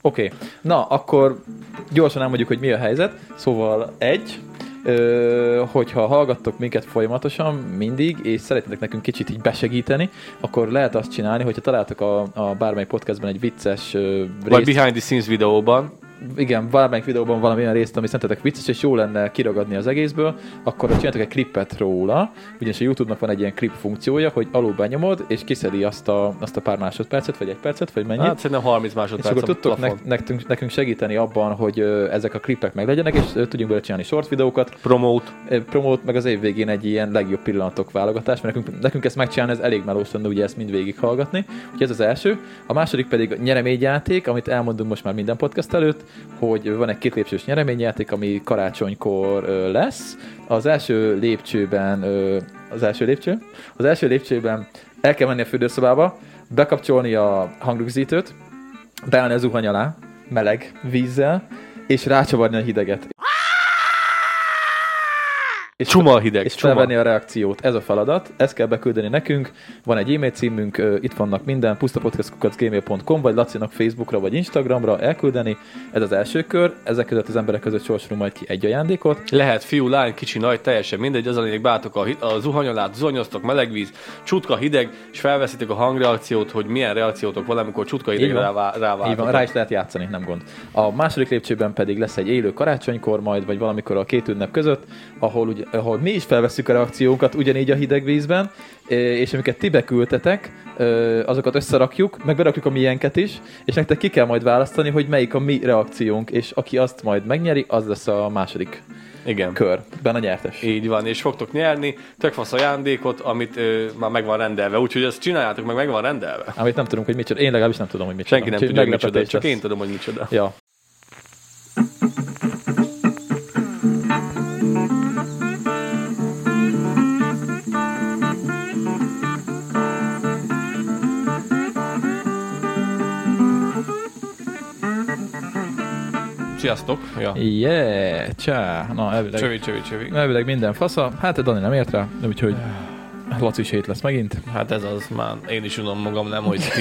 Oké, okay. na akkor gyorsan elmondjuk, hogy mi a helyzet. Szóval egy, Ö, hogyha hallgattok minket folyamatosan, mindig, és szeretnétek nekünk kicsit így besegíteni, akkor lehet azt csinálni, hogyha találtok a, a bármely podcastben egy vicces ö, részt. Vagy behind the scenes videóban. Igen, valamelyik videóban valamilyen részt, ami szerintetek vicces, és jó lenne kiragadni az egészből, akkor csináltok egy klippet róla, ugyanis a YouTube-nak van egy ilyen klip funkciója, hogy alul benyomod, és kiszedi azt a, azt a pár másodpercet, vagy egy percet, vagy mennyit. Hát szerintem 30 és másodperc. akkor tudtok nek- nekünk, nekünk segíteni abban, hogy ezek a klippek meglegyenek, és tudjunk bele csinálni short videókat, Promote. Ö, promót, meg az év végén egy ilyen legjobb pillanatok válogatás, mert nekünk, nekünk ezt megcsinálni, ez elég melós lenne, ugye ezt mind végig hallgatni. Úgyhogy ez az első. A második pedig nyereményjáték, amit elmondunk most már minden podcast előtt, hogy van egy két lépcsős nyereményjáték, ami karácsonykor lesz. Az első lépcsőben, az első lépcső, az első lépcsőben el kell menni a fürdőszobába, bekapcsolni a hangrögzítőt, beállni az zuhany alá, meleg vízzel, és rácsavarni a hideget. És Csuma hideg. és csuma. felvenni a reakciót. Ez a feladat, ezt kell beküldeni nekünk. Van egy e-mail címünk, itt vannak minden, pusztapodcast.gmail.com, vagy Lacinak Facebookra, vagy Instagramra elküldeni. Ez az első kör, ezek között az emberek között sorsolunk majd ki egy ajándékot. Lehet fiú, lány, kicsi, nagy, teljesen mindegy, az a lényeg, beálltok a, a zuhany alá, zuhanyoztok, meleg víz, csutka hideg, és felveszitek a hangreakciót, hogy milyen reakciótok van, amikor csutka hidegre van. rá, Így van, rá is lehet játszani, nem gond. A második lépcsőben pedig lesz egy élő karácsonykor majd, vagy valamikor a két ünnep között, ahol, ugye, ahol mi is felveszünk a reakciónkat ugyanígy a hideg vízben, és amiket ti beküldtetek, azokat összerakjuk, meg berakjuk a miénket is, és nektek ki kell majd választani, hogy melyik a mi reakciónk, és aki azt majd megnyeri, az lesz a második Igen. körben a nyertes. Így van, és fogtok nyerni tök fasz ajándékot, amit ö, már meg van rendelve, úgyhogy ezt csináljátok meg, meg van rendelve. Amit nem tudunk, hogy micsoda. Én legalábbis nem tudom, hogy micsoda. Senki nem Úgyhogy tudja, hogy micsoda, csak lesz. én tudom, hogy micsoda. Ja. Sziasztok! Ja. Yeah, csá. Na, elvileg, Csövi, csövi, csövi. elvileg minden fasza. Hát Dani nem ért rá, úgyhogy Laci hét lesz megint. Hát ez az már, én is unom magam, nem hogy ti.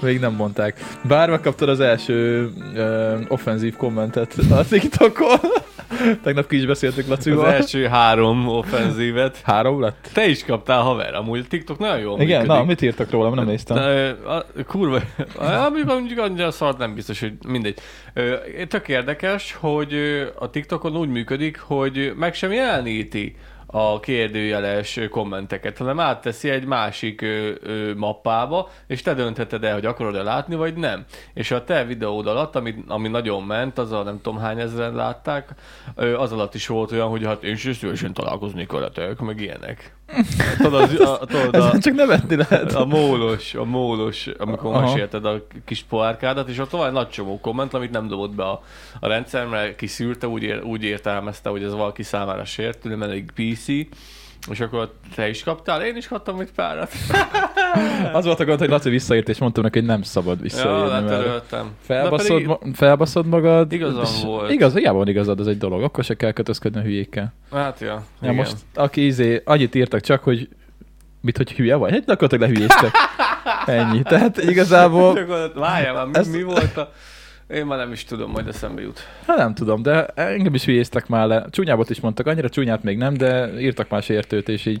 Még nem mondták. Bár megkaptad az első uh, offenzív kommentet a TikTokon. Tegnap ki is beszéltük Az Lacival. első három offenzívet. Három lett? Te is kaptál haver, amúgy a TikTok nagyon jól Igen, működik. na, mit írtak rólam, nem néztem. De, a, kurva, mondjuk, mondjuk annyira szart nem biztos, hogy mindegy. Tök érdekes, hogy a TikTokon úgy működik, hogy meg sem jeleníti a kérdőjeles kommenteket, hanem átteszi egy másik ö, ö, mappába, és te döntheted el, hogy akarod-e látni, vagy nem. És a te videód alatt, ami, ami nagyon ment, az a nem tudom hány ezeren látták, ö, az alatt is volt olyan, hogy hát én is szívesen találkozni veletek, meg ilyenek. Tudod, az, a, tudod, a, csak nevetni lehet. a mólos, a mólos, amikor Aha. mesélted a kis pohárkádat, és ott egy nagy csomó komment, amit nem dobott be a, a rendszer, mert kiszűrte, úgy, ér, úgy értelmezte, hogy ez valaki számára sértő, mert egy PC, és akkor te is kaptál, én is kaptam egy párat. Az volt a gond, hogy Laci visszaírt, és mondtam neki, hogy nem szabad Ja, visszaírni. mert letöröltem. felbaszod, pedig- ma- felbaszod magad. Igazam volt. Igaz, hiába van igazad, az egy dolog. Akkor se kell kötözködni a hülyékkel. Hát ja, Ja, igen. most, aki izé, annyit írtak csak, hogy mit, hogy hülye vagy? Hát gyakorlatilag lehülyéztek. Ennyi. Tehát igazából, várjál már, mi, Ez- mi volt a... Én már nem is tudom, majd eszembe jut. hát nem tudom, de engem is hülyéztek már le. Csúnyábbat is mondtak, annyira csúnyát még nem, de írtak már sértőt, és így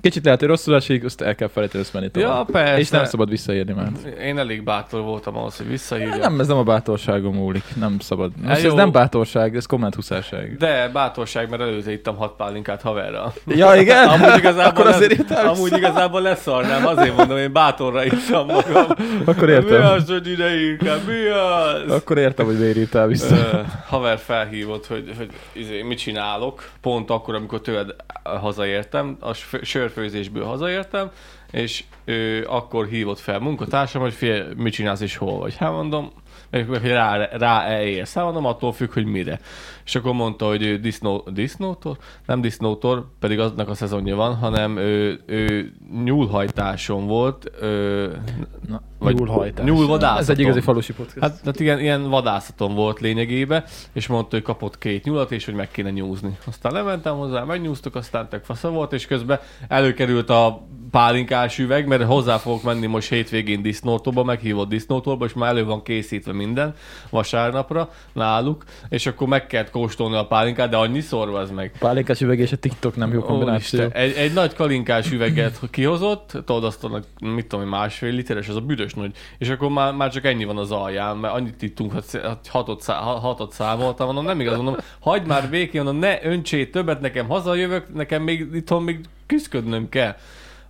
kicsit lehet, hogy rosszul esik, azt el kell felejteni, azt menni tovább. Ja, persze. és nem szabad visszaírni már. Én elég bátor voltam ahhoz, hogy visszahívjam. Nem, ez nem a bátorságom múlik, nem szabad. Most Hát ez nem bátorság, ez kommenthuszárság. De bátorság, mert előtte ittam hat pálinkát haverral. Ja, igen? Amúgy igazából, Akkor azért lesz, amúgy igazából leszarnám, azért mondom, én bátorra ittam magam. Akkor Mi értem. az, hogy ide inkább, mi az? Akkor értem, hogy miért írtál vissza. Ö, haver felhívott, hogy, hogy izé, mit csinálok, pont akkor, amikor tőled hazaértem, a s- sörfőzésből hazaértem, és ő akkor hívott fel munkatársam, hogy fél, mit csinálsz és hol vagy. Hát mondom, hogy rá, rá elérsz. Hát mondom, attól függ, hogy mire. És akkor mondta, hogy ő disznó, disznótor? Nem disznótor, pedig aznak a szezonja van, hanem ő, ő nyúlhajtáson volt. Ő, Na, vagy nyúlhajtás. nyúlvadászaton. Ez egy igazi falusi podcast. Hát, hát igen, ilyen vadászaton volt lényegében, és mondta, hogy kapott két nyulat, és hogy meg kéne nyúzni. Aztán lementem hozzá, megnyúztuk, aztán tök fasza volt, és közben előkerült a pálinkás üveg, mert hozzá fogok menni most hétvégén disznótóba, meghívott disznótóba, és már elő van készítve minden vasárnapra náluk, és akkor meg kell kóstolni a pálinkát, de annyiszor az meg. Pálinkás üveg és a TikTok nem jó kombináció. Úristen, egy, egy nagy kalinkás üveget kihozott, tudod azt a, mit tudom, másfél literes, az a büdös nagy, és akkor már, már csak ennyi van az alján, mert annyit ittunk, hogy hatot, szá, hatot számoltam, mondom, nem igaz, mondom, hagyd már békén, mondom, ne öntsé többet, nekem hazajövök, nekem még itthon még küzdködnöm kell.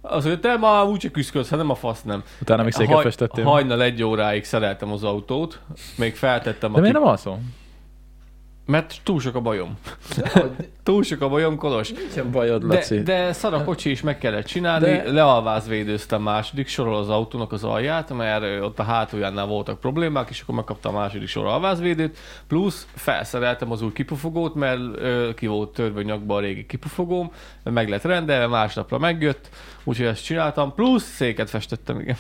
Az, hogy te már úgyse küzdködsz, hanem a fasz nem. Utána még széket festettél. Hajnal egy óráig szereltem az autót, még feltettem De a miért nem alszol? Mert túl sok a bajom. Túl sok a bajom, Kolos. Nincsen bajod, Laci. De, de szar a kocsi is meg kellett csinálni. De-. Lealvázvédőztem második sorol az autónak az alját, mert ott a hátuljánál voltak problémák, és akkor megkaptam a második sor alvázvédőt. Plusz felszereltem az új kipufogót, mert ö, ki volt törve nyakba a régi kipufogóm, meg lett rendelve, másnapra megjött, úgyhogy ezt csináltam. Plusz széket festettem, igen.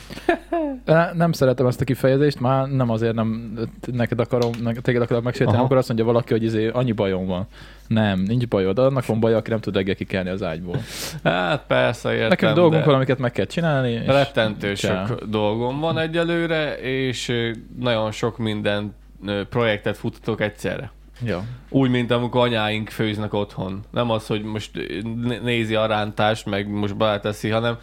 Nem szeretem ezt a kifejezést, már nem azért nem neked akarom, neked téged akarok megsérteni, amikor azt mondja valaki, hogy izé, annyi bajom van. Nem, nincs bajod. Annak van baj, aki nem tud reggel kikelni az ágyból. Hát persze, értem. Nekünk dolgunk van, amiket meg kell csinálni. És Rettentő kell. sok dolgom van egyelőre, és nagyon sok minden projektet futtatok egyszerre. Ja. Úgy, mint amikor anyáink főznek otthon. Nem az, hogy most né- nézi a rántást, meg most beleteszi, hanem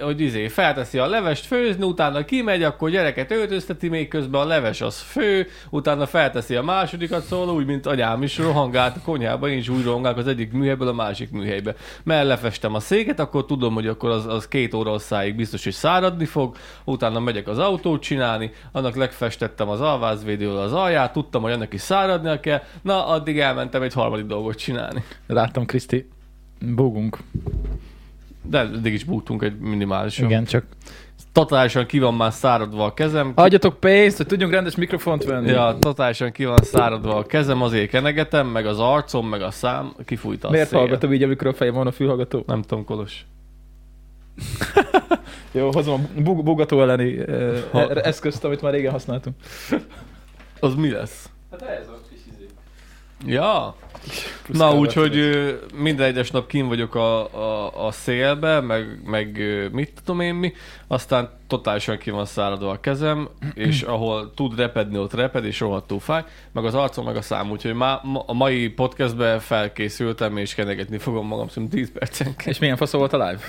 hogy izé, felteszi a levest főzni, utána kimegy, akkor gyereket öltözteti, még közben a leves az fő, utána felteszi a másodikat, szóval úgy, mint anyám is rohangált a konyhában, én is úgy rohangálok az egyik műhelyből a másik műhelybe. Mert lefestem a széket, akkor tudom, hogy akkor az, az két óra hosszáig biztos, hogy száradni fog, utána megyek az autót csinálni, annak legfestettem az alvázvédővel az alját, tudtam, hogy ennek is száradnia kell, na addig elmentem egy harmadik dolgot csinálni. Láttam, Kriszti, búgunk. De eddig is búgtunk egy minimális. Igen, csak Totálisan ki van már száradva a kezem. adjatok pénzt, hogy tudjunk rendes mikrofont venni. Ja, totálisan ki van száradva a kezem, azért kenegetem, meg az arcom, meg a szám, kifújta a Miért szél. hallgatom így, amikor a fejem van a fülhallgató? Nem tudom, Kolos. Jó, hozom a bug- bugató elleni uh, Ha- eszközt, amit már régen használtunk. Az mi lesz? Hát ez Ja. Na, úgyhogy minden egyes nap kín vagyok a, a, a szélbe, meg, meg mit tudom én mi, aztán totálisan ki van száradva a kezem, és ahol tud repedni, ott reped, és rohadtul fáj, meg az arcom, meg a szám, úgyhogy má, ma, a mai podcastbe felkészültem, és kenegetni fogom magam szerintem 10 percenként. És milyen fasz volt a live?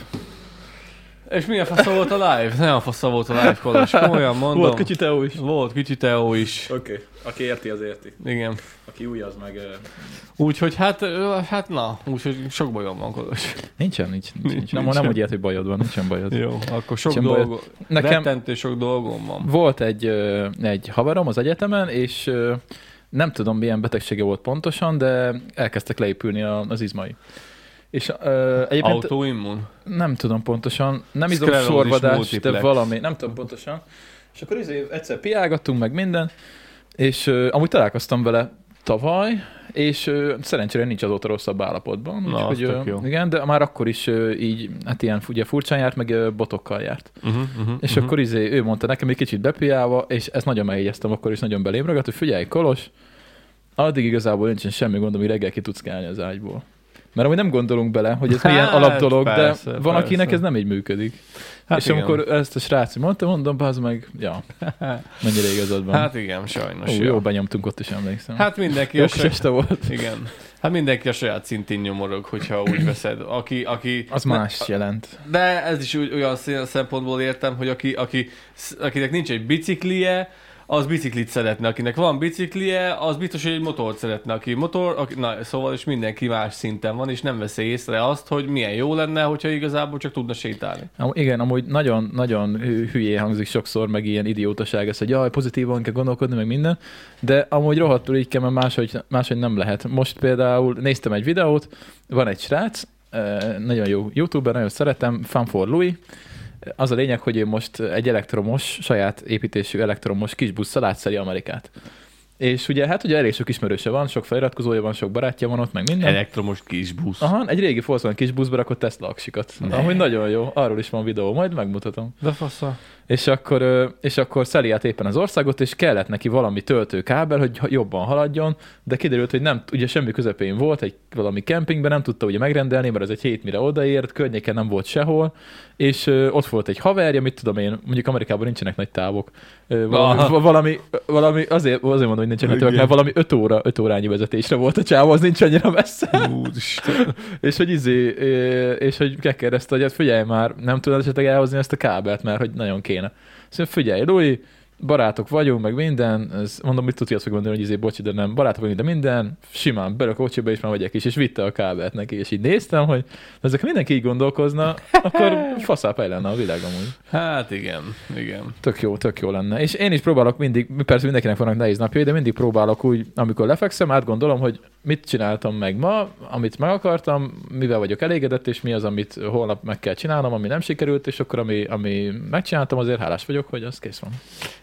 És milyen fasza volt a live? Nem fasza volt a live, Kolos, komolyan mondom. Volt kicsi Teó is. Volt kicsi Teó is. Oké. Okay. Aki érti, az érti. Igen. Aki új, az meg... Úgyhogy hát, hát na, úgyhogy sok bajom van, Kolos. Nincsen, nincs, nincs, nincs. Nincs, Nem, nem úgy ért, hogy bajod van, nincsen bajod. Jó, akkor sok Nincsen bajod. dolgom, Nekem rettentő sok dolgom van. volt egy, egy haverom az egyetemen, és nem tudom milyen betegsége volt pontosan, de elkezdtek leépülni a, az izmai. És ö, egyébként Autoimmun? nem tudom pontosan, nem izom Szklerózis sorvadás, de valami, nem tudom pontosan. És akkor izé, egyszer piálgattunk meg minden, és ö, amúgy találkoztam vele tavaly, és ö, szerencsére nincs azóta rosszabb állapotban. Na, úgyhogy, ö, jó. igen, de már akkor is ö, így, hát ilyen ugye furcsán járt, meg ö, botokkal járt. Uh-huh, uh-huh, És akkor izé, ő mondta nekem egy kicsit bepiálva, és ezt nagyon megjegyeztem akkor is, nagyon belém ragadt, hogy figyelj, Kolos, addig igazából nincsen semmi gondom, hogy reggel ki tudsz kelni az ágyból. Mert amúgy nem gondolunk bele, hogy ez milyen Hát, alapdolog, persze, de van, persze. akinek ez nem így működik. Hát és igen. amikor ezt a srác mondta, mondom, bazd meg, ja, mennyire igazad van. Hát igen, sajnos. Ó, jó. benyomtunk ott is, emlékszem. Hát mindenki jó a este volt. Igen. Hát mindenki a saját szintén nyomorog, hogyha úgy veszed. Aki, aki... Az más jelent. De ez is úgy, olyan szempontból értem, hogy aki, aki, akinek nincs egy biciklije, az biciklit szeretne. Akinek van biciklije, az biztos, hogy egy motort szeretne. Aki motor, aki, na, szóval is mindenki más szinten van, és nem veszi észre azt, hogy milyen jó lenne, hogyha igazából csak tudna sétálni. Am- Igen, amúgy nagyon, nagyon hü- hülyé hangzik sokszor, meg ilyen idiótaság ez, hogy jaj, pozitívan kell gondolkodni, meg minden, de amúgy rohadtul így kell, mert máshogy, máshogy nem lehet. Most például néztem egy videót, van egy srác, eh, nagyon jó youtuber, nagyon szeretem, Fun for Louis, az a lényeg, hogy ő most egy elektromos, saját építésű elektromos kis busszal átszeli Amerikát. És ugye, hát ugye elég sok ismerőse van, sok feliratkozója van, sok barátja van ott, meg minden. Elektromos kis busz. Aha, egy régi Volkswagen kis buszba rakott Tesla aksikat. Ne. Amúgy nagyon jó, arról is van videó, majd megmutatom. De fasza. És akkor, és akkor szeli át éppen az országot, és kellett neki valami töltőkábel, hogy jobban haladjon, de kiderült, hogy nem, ugye semmi közepén volt, egy valami kempingben nem tudta ugye megrendelni, mert ez egy hét mire odaért, környéken nem volt sehol, és ott volt egy haverja, mit tudom én, mondjuk Amerikában nincsenek nagy távok, valami, Aha. valami, valami azért, azért mondom, hogy nincsenek távok, mert valami 5 óra, 5 órányi vezetésre volt a csávó, az nincs annyira messze. Úristen. És hogy izé, és hogy megkérdezte, hogy hát figyelj már, nem tudod esetleg elhozni ezt a kábelt, mert hogy nagyon kéne. Szóval figyelj, Louis, barátok vagyunk, meg minden, ez, mondom, mit tudja azt fog mondani, hogy izé, bocsi, de nem, barátok vagyunk, de minden, simán, belök a kocsiba, és már vegyek is, és vitte a kábelt neki, és így néztem, hogy ezek mindenki így gondolkozna, akkor faszápály lenne a világ amúgy. Hát igen, igen. Tök jó, tök jó lenne. És én is próbálok mindig, persze mindenkinek vannak nehéz napjai, de mindig próbálok úgy, amikor lefekszem, átgondolom, hogy mit csináltam meg ma, amit meg akartam, mivel vagyok elégedett, és mi az, amit holnap meg kell csinálnom, ami nem sikerült, és akkor ami, ami megcsináltam, azért hálás vagyok, hogy az kész van.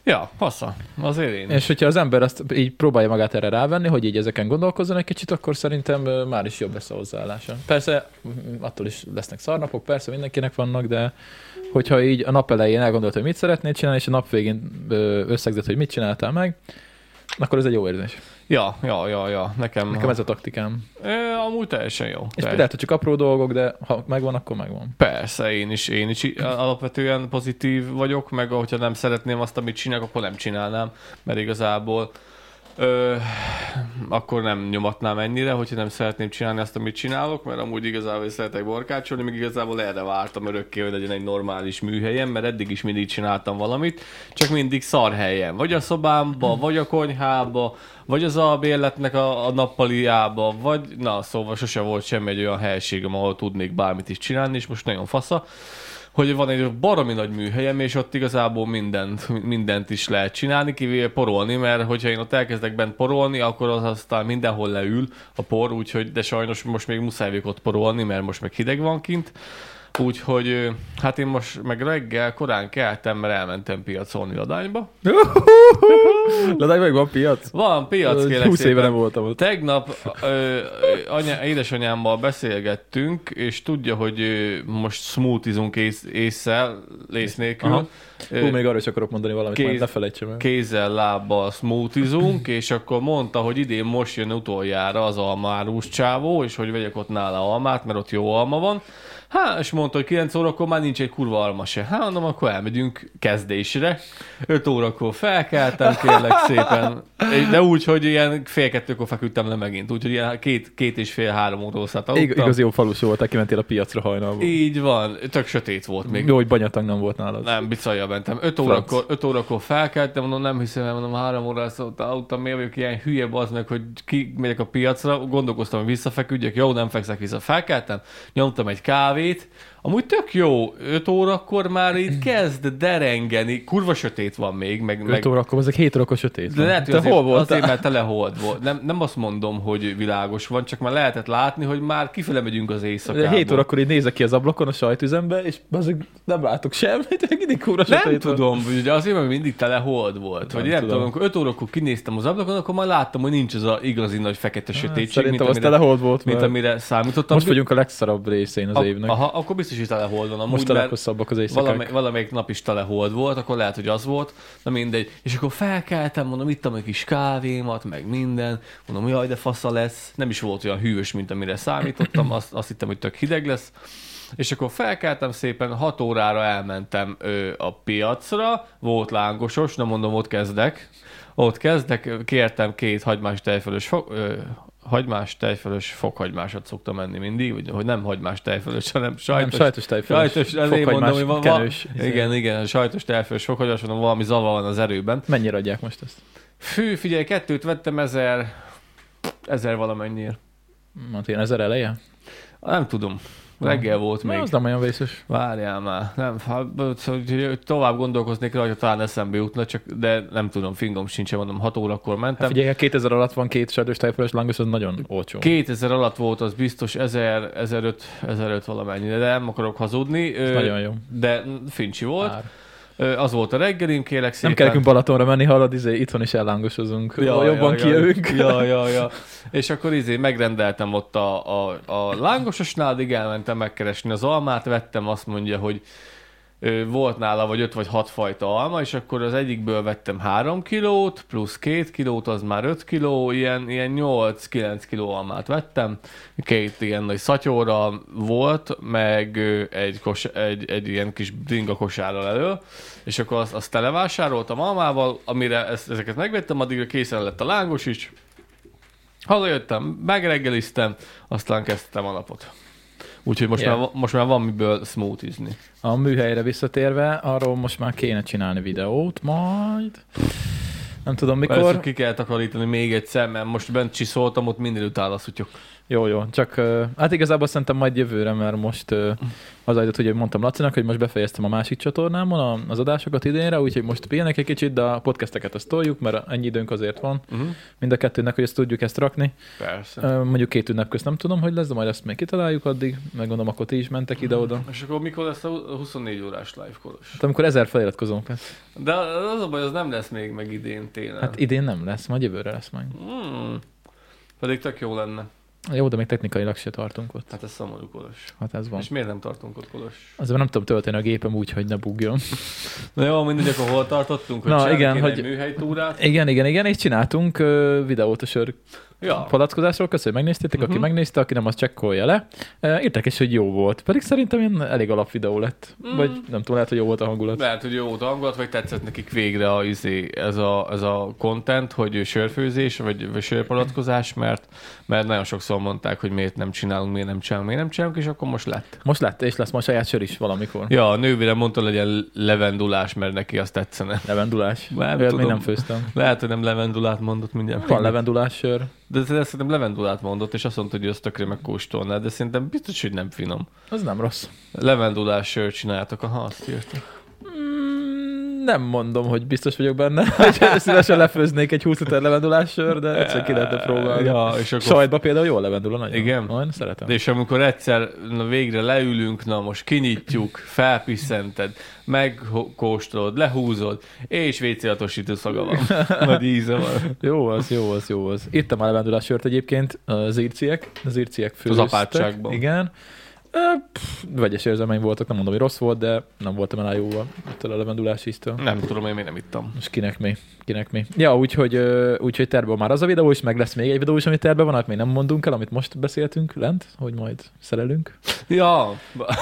Ja, passza. Azért én. És hogyha az ember azt így próbálja magát erre rávenni, hogy így ezeken gondolkozzon egy kicsit, akkor szerintem már is jobb lesz a hozzáállása. Persze, attól is lesznek szarnapok, persze mindenkinek vannak, de hogyha így a nap elején elgondolt, hogy mit szeretnél csinálni, és a nap végén összegzett, hogy mit csináltál meg, akkor ez egy jó érzés. Ja, ja, ja, ja. Nekem, Nekem ez a taktikám. Ö, amúgy teljesen jó. És lehet, hogy csak apró dolgok, de ha megvan, akkor megvan. Persze, én is, én is alapvetően pozitív vagyok, meg hogyha nem szeretném azt, amit csinálok, akkor nem csinálnám, mert igazából ö, akkor nem nyomatnám ennyire, hogyha nem szeretném csinálni azt, amit csinálok, mert amúgy igazából is szeretek borkácsolni, még igazából erre vártam örökké, hogy legyen egy normális műhelyem, mert eddig is mindig csináltam valamit, csak mindig szar helyen. Vagy a szobámba, vagy a konyhába, vagy az albérletnek a, a nappaliába, vagy na, szóval sose volt semmi egy olyan helységem, ahol tudnék bármit is csinálni, és most nagyon fasza hogy van egy baromi nagy műhelyem, és ott igazából mindent, mindent is lehet csinálni, kivéve porolni, mert hogyha én ott elkezdek bent porolni, akkor az aztán mindenhol leül a por, úgyhogy, de sajnos most még muszáj ott porolni, mert most meg hideg van kint. Úgyhogy hát én most meg reggel korán keltem, mert elmentem piacolni Ladányba. Meg van piac. Van piac, kérlek 20 éve nem voltam ott. Tegnap ö, anya, édesanyámmal beszélgettünk, és tudja, hogy ö, most smoothizunk ész, észszel, ész nélkül. Aha. Hú, még arra is akarok mondani valamit, Kéz- majd ne felejtsem el. kézzel, lábbal smoothizunk, és akkor mondta, hogy idén most jön utoljára az almárus csávó, és hogy vegyek ott nála almát, mert ott jó alma van. Hát, és mondta, hogy 9 órakor már nincs egy kurva alma se. Hát, mondom, akkor elmegyünk kezdésre. 5 órakor felkeltem, kérlek szépen. De úgy, hogy ilyen fél kettőkor feküdtem le megint. Úgyhogy ilyen két, két és fél, három órószát Ig- aludtam. igazi jó falus volt, kimentél a piacra hajnalban. Így van. Tök sötét volt még. Jó, hogy banyatang nem volt nálad. Nem, bicajja mentem. 5 Franc. órakor, 5 órakor felkeltem, mondom, nem hiszem, mondom, három óra aludtam, miért vagyok ilyen hülye az meg, hogy ki megyek a piacra, gondolkoztam, hogy visszafeküdjek, jó, nem fekszek vissza. Felkeltem, nyomtam egy kávét, faith amúgy tök jó, 5 órakor már így kezd derengeni, kurva sötét van még, meg, 5 meg órakor, ezek 7 órakor sötét de van. lehet, hogy Te azért, hol voltál? azért, mert tele hold volt. Nem, nem azt mondom, hogy világos van, csak már lehetett látni, hogy már kifele megyünk az De éjszakából. 7 órakor így nézek ki az ablakon a sajtüzembe, és azok nem látok semmit, mindig kurva Nem sötét van. tudom, ugye azért, mert mindig tele hold volt. Nem Vagy nem tudom. amikor 5 órakor kinéztem az ablakon, akkor már láttam, hogy nincs az a igazi nagy fekete sötétség, mint Szerintem az amire, volt, mint amire számítottam. most vagyunk a legszarabb részén az A- évnek. Aha, akkor biztos, hogy tele hold van. Amúgy, Most a leghosszabbak az éjszakák. valami, valamelyik nap is tele hold volt, akkor lehet, hogy az volt, na mindegy. És akkor felkeltem, mondom, ittam egy kis kávémat, meg minden, mondom, jaj, de fasza lesz. Nem is volt olyan hűvös, mint amire számítottam, azt, azt hittem, hogy tök hideg lesz. És akkor felkeltem szépen, 6 órára elmentem ö, a piacra, volt lángosos, nem mondom, ott kezdek. Ott kezdek, kértem két hagymás tejfölös fo- ö, hagymás tejfölös fokhagymásat szoktam enni mindig, vagy hogy nem hagymás tejfölös, hanem Nem, sajtos, sajtos tejfölös. Sajtos, ezért mondom, hogy van, kenős. van, igen, igen, sajtos tejfölös fokhagymás, mondom, valami zava van az erőben. Mennyire adják most ezt? Fű, figyelj, kettőt vettem ezer, ezer valamennyiért. Hát ilyen ezer eleje? Nem tudom, reggel volt Na, még. az nem olyan vészes. Várjál már, nem, hogy tovább gondolkoznék rá, hogy talán eszembe jutna, csak, de nem tudom, fingom sincs, mondom, 6 órakor Hát mentem. figyelj, 2000 alatt van két sajtos tejfölös lángos, az nagyon olcsó. 2000 alatt volt, az biztos 1000, 1005, 1005 valamennyi, de nem akarok hazudni. Ez Ö, nagyon jó. De Fincsi volt. Ár. Az volt a reggelim, kérlek szépen. Nem kell nekünk Balatonra menni, hallod, izé, itthon is ellángosozunk. Ja, jobban ja, kijövünk. Ja, ja, ja. És akkor izé megrendeltem ott a, a, a lángososnál, addig elmentem megkeresni az almát, vettem, azt mondja, hogy volt nála vagy 5 vagy 6 fajta alma, és akkor az egyikből vettem 3 kilót, plusz 2 kilót, az már 5 kiló, ilyen, ilyen 8-9 kiló almát vettem, két ilyen nagy szatyóra volt, meg egy, kos, egy, egy ilyen kis bringa kosárral elő, és akkor azt, azt televásároltam almával, amire ezt, ezeket megvettem, addigra készen lett a lángos is, Hazajöttem, megreggeliztem, aztán kezdtem a napot. Úgyhogy most, Yeah. már, most már van miből smoothizni. A műhelyre visszatérve, arról most már kéne csinálni videót, majd. Nem tudom Mikor? mikor. ki kell takarítani még egyszer, mert most bent csiszoltam, ott mindenütt áll a szutyok. Jó, jó. Csak hát igazából szerintem majd jövőre, mert most az ajtót, hogy mondtam Lacinak, hogy most befejeztem a másik csatornámon az adásokat idénre, úgyhogy most pihenek egy kicsit, de a podcasteket azt toljuk, mert ennyi időnk azért van Uh-huh. mind a kettőnek, hogy ezt tudjuk ezt rakni. Persze. Mondjuk két ünnep közt nem tudom, hogy lesz, de majd ezt még kitaláljuk addig. Meg gondolom, akkor ti is mentek ide-oda. És akkor mikor lesz a 24 órás live kolos? Hát amikor ezer feliratkozónk persze. De az a baj, az nem lesz még meg idén tényleg. Hát idén nem lesz, majd jövőre lesz majd. hmm. Pedig tök jó lenne. Jó, de még technikailag se tartunk ott. Hát ez szomorú kolos. Hát ez van. És miért nem tartunk ott kolos? Azért nem tudom tölteni a gépem úgy, hogy ne bugjon. Na jó, mindegy, akkor hol tartottunk? Hogy Na, igen, hogy- egy műhelytúrát? Igen, igen, igen, és csináltunk ö, videót a sör Ja. palackozásról. Köszönöm, hogy megnéztétek, uh-huh. aki Mhm. megnézte, aki nem, az csekkolja le. Uh, írták is, hogy jó volt. Pedig szerintem ilyen elég alap videó lett. Mm. Vagy nem tudom, lehet, hogy jó volt a hangulat. Lehet, hogy jó volt a hangulat, vagy tetszett nekik végre a, izé, ez, a, ez a content, hogy sörfőzés, vagy, vagy sörpalackozás, mert, mert nagyon sokszor mondták, hogy miért nem csinálunk, miért nem csinálunk, miért nem csinálunk, és akkor most lett. Most lett, és lesz majd saját sör is valamikor. Ja, a nővérem mondta, legyen levendulás, mert neki azt tetszene. Levendulás. Nem Olyat még nem főztem. Lehet, hogy nem levendulát mondott mindjárt. Van levendulás sör. De szerintem levendulát mondott, és azt mondta, hogy azt tökre megkóstolná, de szerintem biztos, hogy nem finom. Az nem rossz. Levendulás sört csináltak, aha, azt írta. Nem mondom, hogy biztos vagyok benne, hogy szívesen lefőznék egy 20 liter levendulás sör, de egyszer ki lehetne próbálni. Ja, és akkor Sajtba például jól levendula nagyon. Igen? Nagyon szeretem. De és amikor egyszer na, végre leülünk, na most kinyitjuk, felpiszented, megkóstolod, lehúzod, és WC-atosító szaga van. Nagy íze van. Jó az, jó az, jó az. Ittam a levendulás sört egyébként, az írciek, az írciek főztek. apátságban. Igen. Pff, Vegyes érzelmeim voltak, nem mondom, hogy rossz volt, de nem voltam elájóval ettől a levendulás íztől. Nem tudom, én még nem ittam. Most kinek mi? Kinek mi? Ja, úgyhogy, úgyhogy terve már az a videó is, meg lesz még egy videó is, ami terve van, amit még nem mondunk el, amit most beszéltünk lent, hogy majd szerelünk. Ja,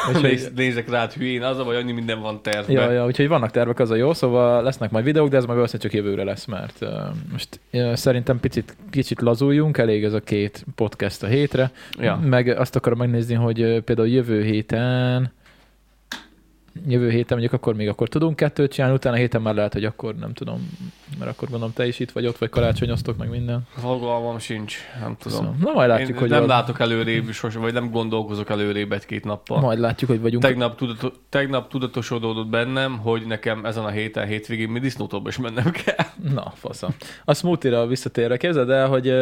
Úgyhogy- néz, nézek rád hülyén, az a baj, annyi minden van tervbe. Ja, ja, úgyhogy vannak tervek, az a jó, szóval lesznek majd videók, de ez meg valószínűleg csak jövőre lesz, mert uh, most uh, szerintem picit, kicsit lazuljunk, elég ez a két podcast a hétre, Ja. meg azt akarom megnézni, hogy uh, például jövő héten jövő héten mondjuk akkor még akkor tudunk kettőt csinálni, utána héten már lehet, hogy akkor nem tudom, mert akkor gondolom te is itt vagy ott, vagy karácsonyoztok meg minden. Fogalmam sincs, nem tudom. Szóval, na majd látjuk, Én hogy nem van. látok előrébb, sose, vagy nem gondolkozok előrébb egy-két nappal. majd látjuk, hogy vagyunk. Tegnap, tudato, tegnap tudatosodott bennem, hogy nekem ezen a héten, hétvégén mi disznótóba is mennem kell. Na, fasza. A smoothie-ra visszatérve, képzeld el, hogy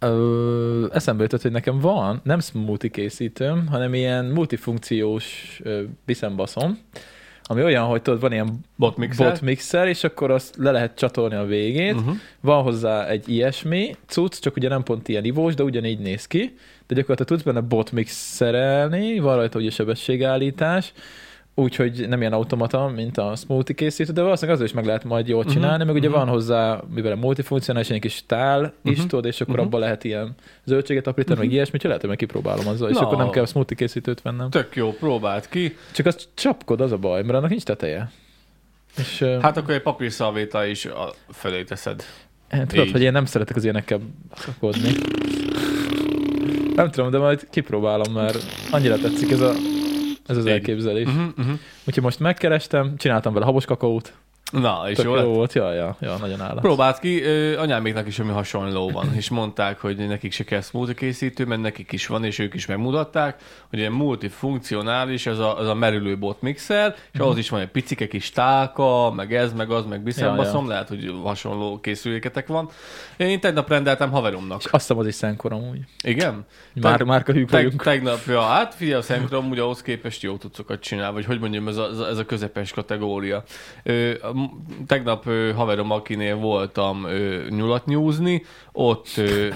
ö, eszembe jutott, hogy nekem van nem smoothie készítőm, hanem ilyen multifunkciós ö, biszembaszom, ami olyan, hogy tudod, van ilyen Botmixer. botmixer, és akkor azt le lehet csatolni a végét. Uh-huh. Van hozzá egy ilyesmi cucc, csak ugye nem pont ilyen ivós, de ugyanígy néz ki. De gyakorlatilag tudsz benne botmixerelni, van rajta ugye sebességállítás, úgyhogy nem ilyen automata, mint a smoothie készítő, de valószínűleg azért is meg lehet majd jól csinálni, meg ugye mhm. van hozzá, mivel multifunkcionális, egy kis tál is, Mhm, tudod, és akkor mhm. abban lehet ilyen zöldséget aprítani, meg Mhm. ilyesmit, lehet, hogy meg kipróbálom azzal, és Na. akkor nem kell smoothie készítőt vennem. Tök jó, próbáld ki. Csak az csapkod, az a baj, mert annak nincs teteje. És hát, Hát akkor egy papírszalvéta is a fölé teszed. tudod, így. hogy én nem szeretek az ilyenekkel szakodni. Nem tudom, de majd kipróbálom, mert annyira tetszik ez, a, ez az Így. elképzelés. Uh-huh, uh-huh. Úgyhogy most megkerestem, csináltam vele habos kakaót. Na, és Tök jó jó lett? volt, ja, ja, ja, nagyon állat. Próbáld ki, anyáméknak is ami hasonló van, és mondták, hogy nekik se kell smoothie készítő, mert nekik is van, és ők is megmutatták, hogy ilyen multifunkcionális, ez a, az a merülő botmixer, és Mhm. ahhoz is van egy picike kis tálka, meg ez, meg az, meg biszembaszom, Ja, lehet, hogy hasonló készüléketek van. Én tegnap rendeltem haveromnak. Azt hiszem, az is szenkor amúgy. Igen? Már, már hűk Teg, vagyunk. tegnap, ja, hát figyelj, a Szemkrom ugye ahhoz képest jó tudszokat csinál, vagy hogy mondjam, ez a, ez a- közepes kategória. Ö, tegnap ö, haverom, akinél voltam ö, nyulat nyúzni, ott ö,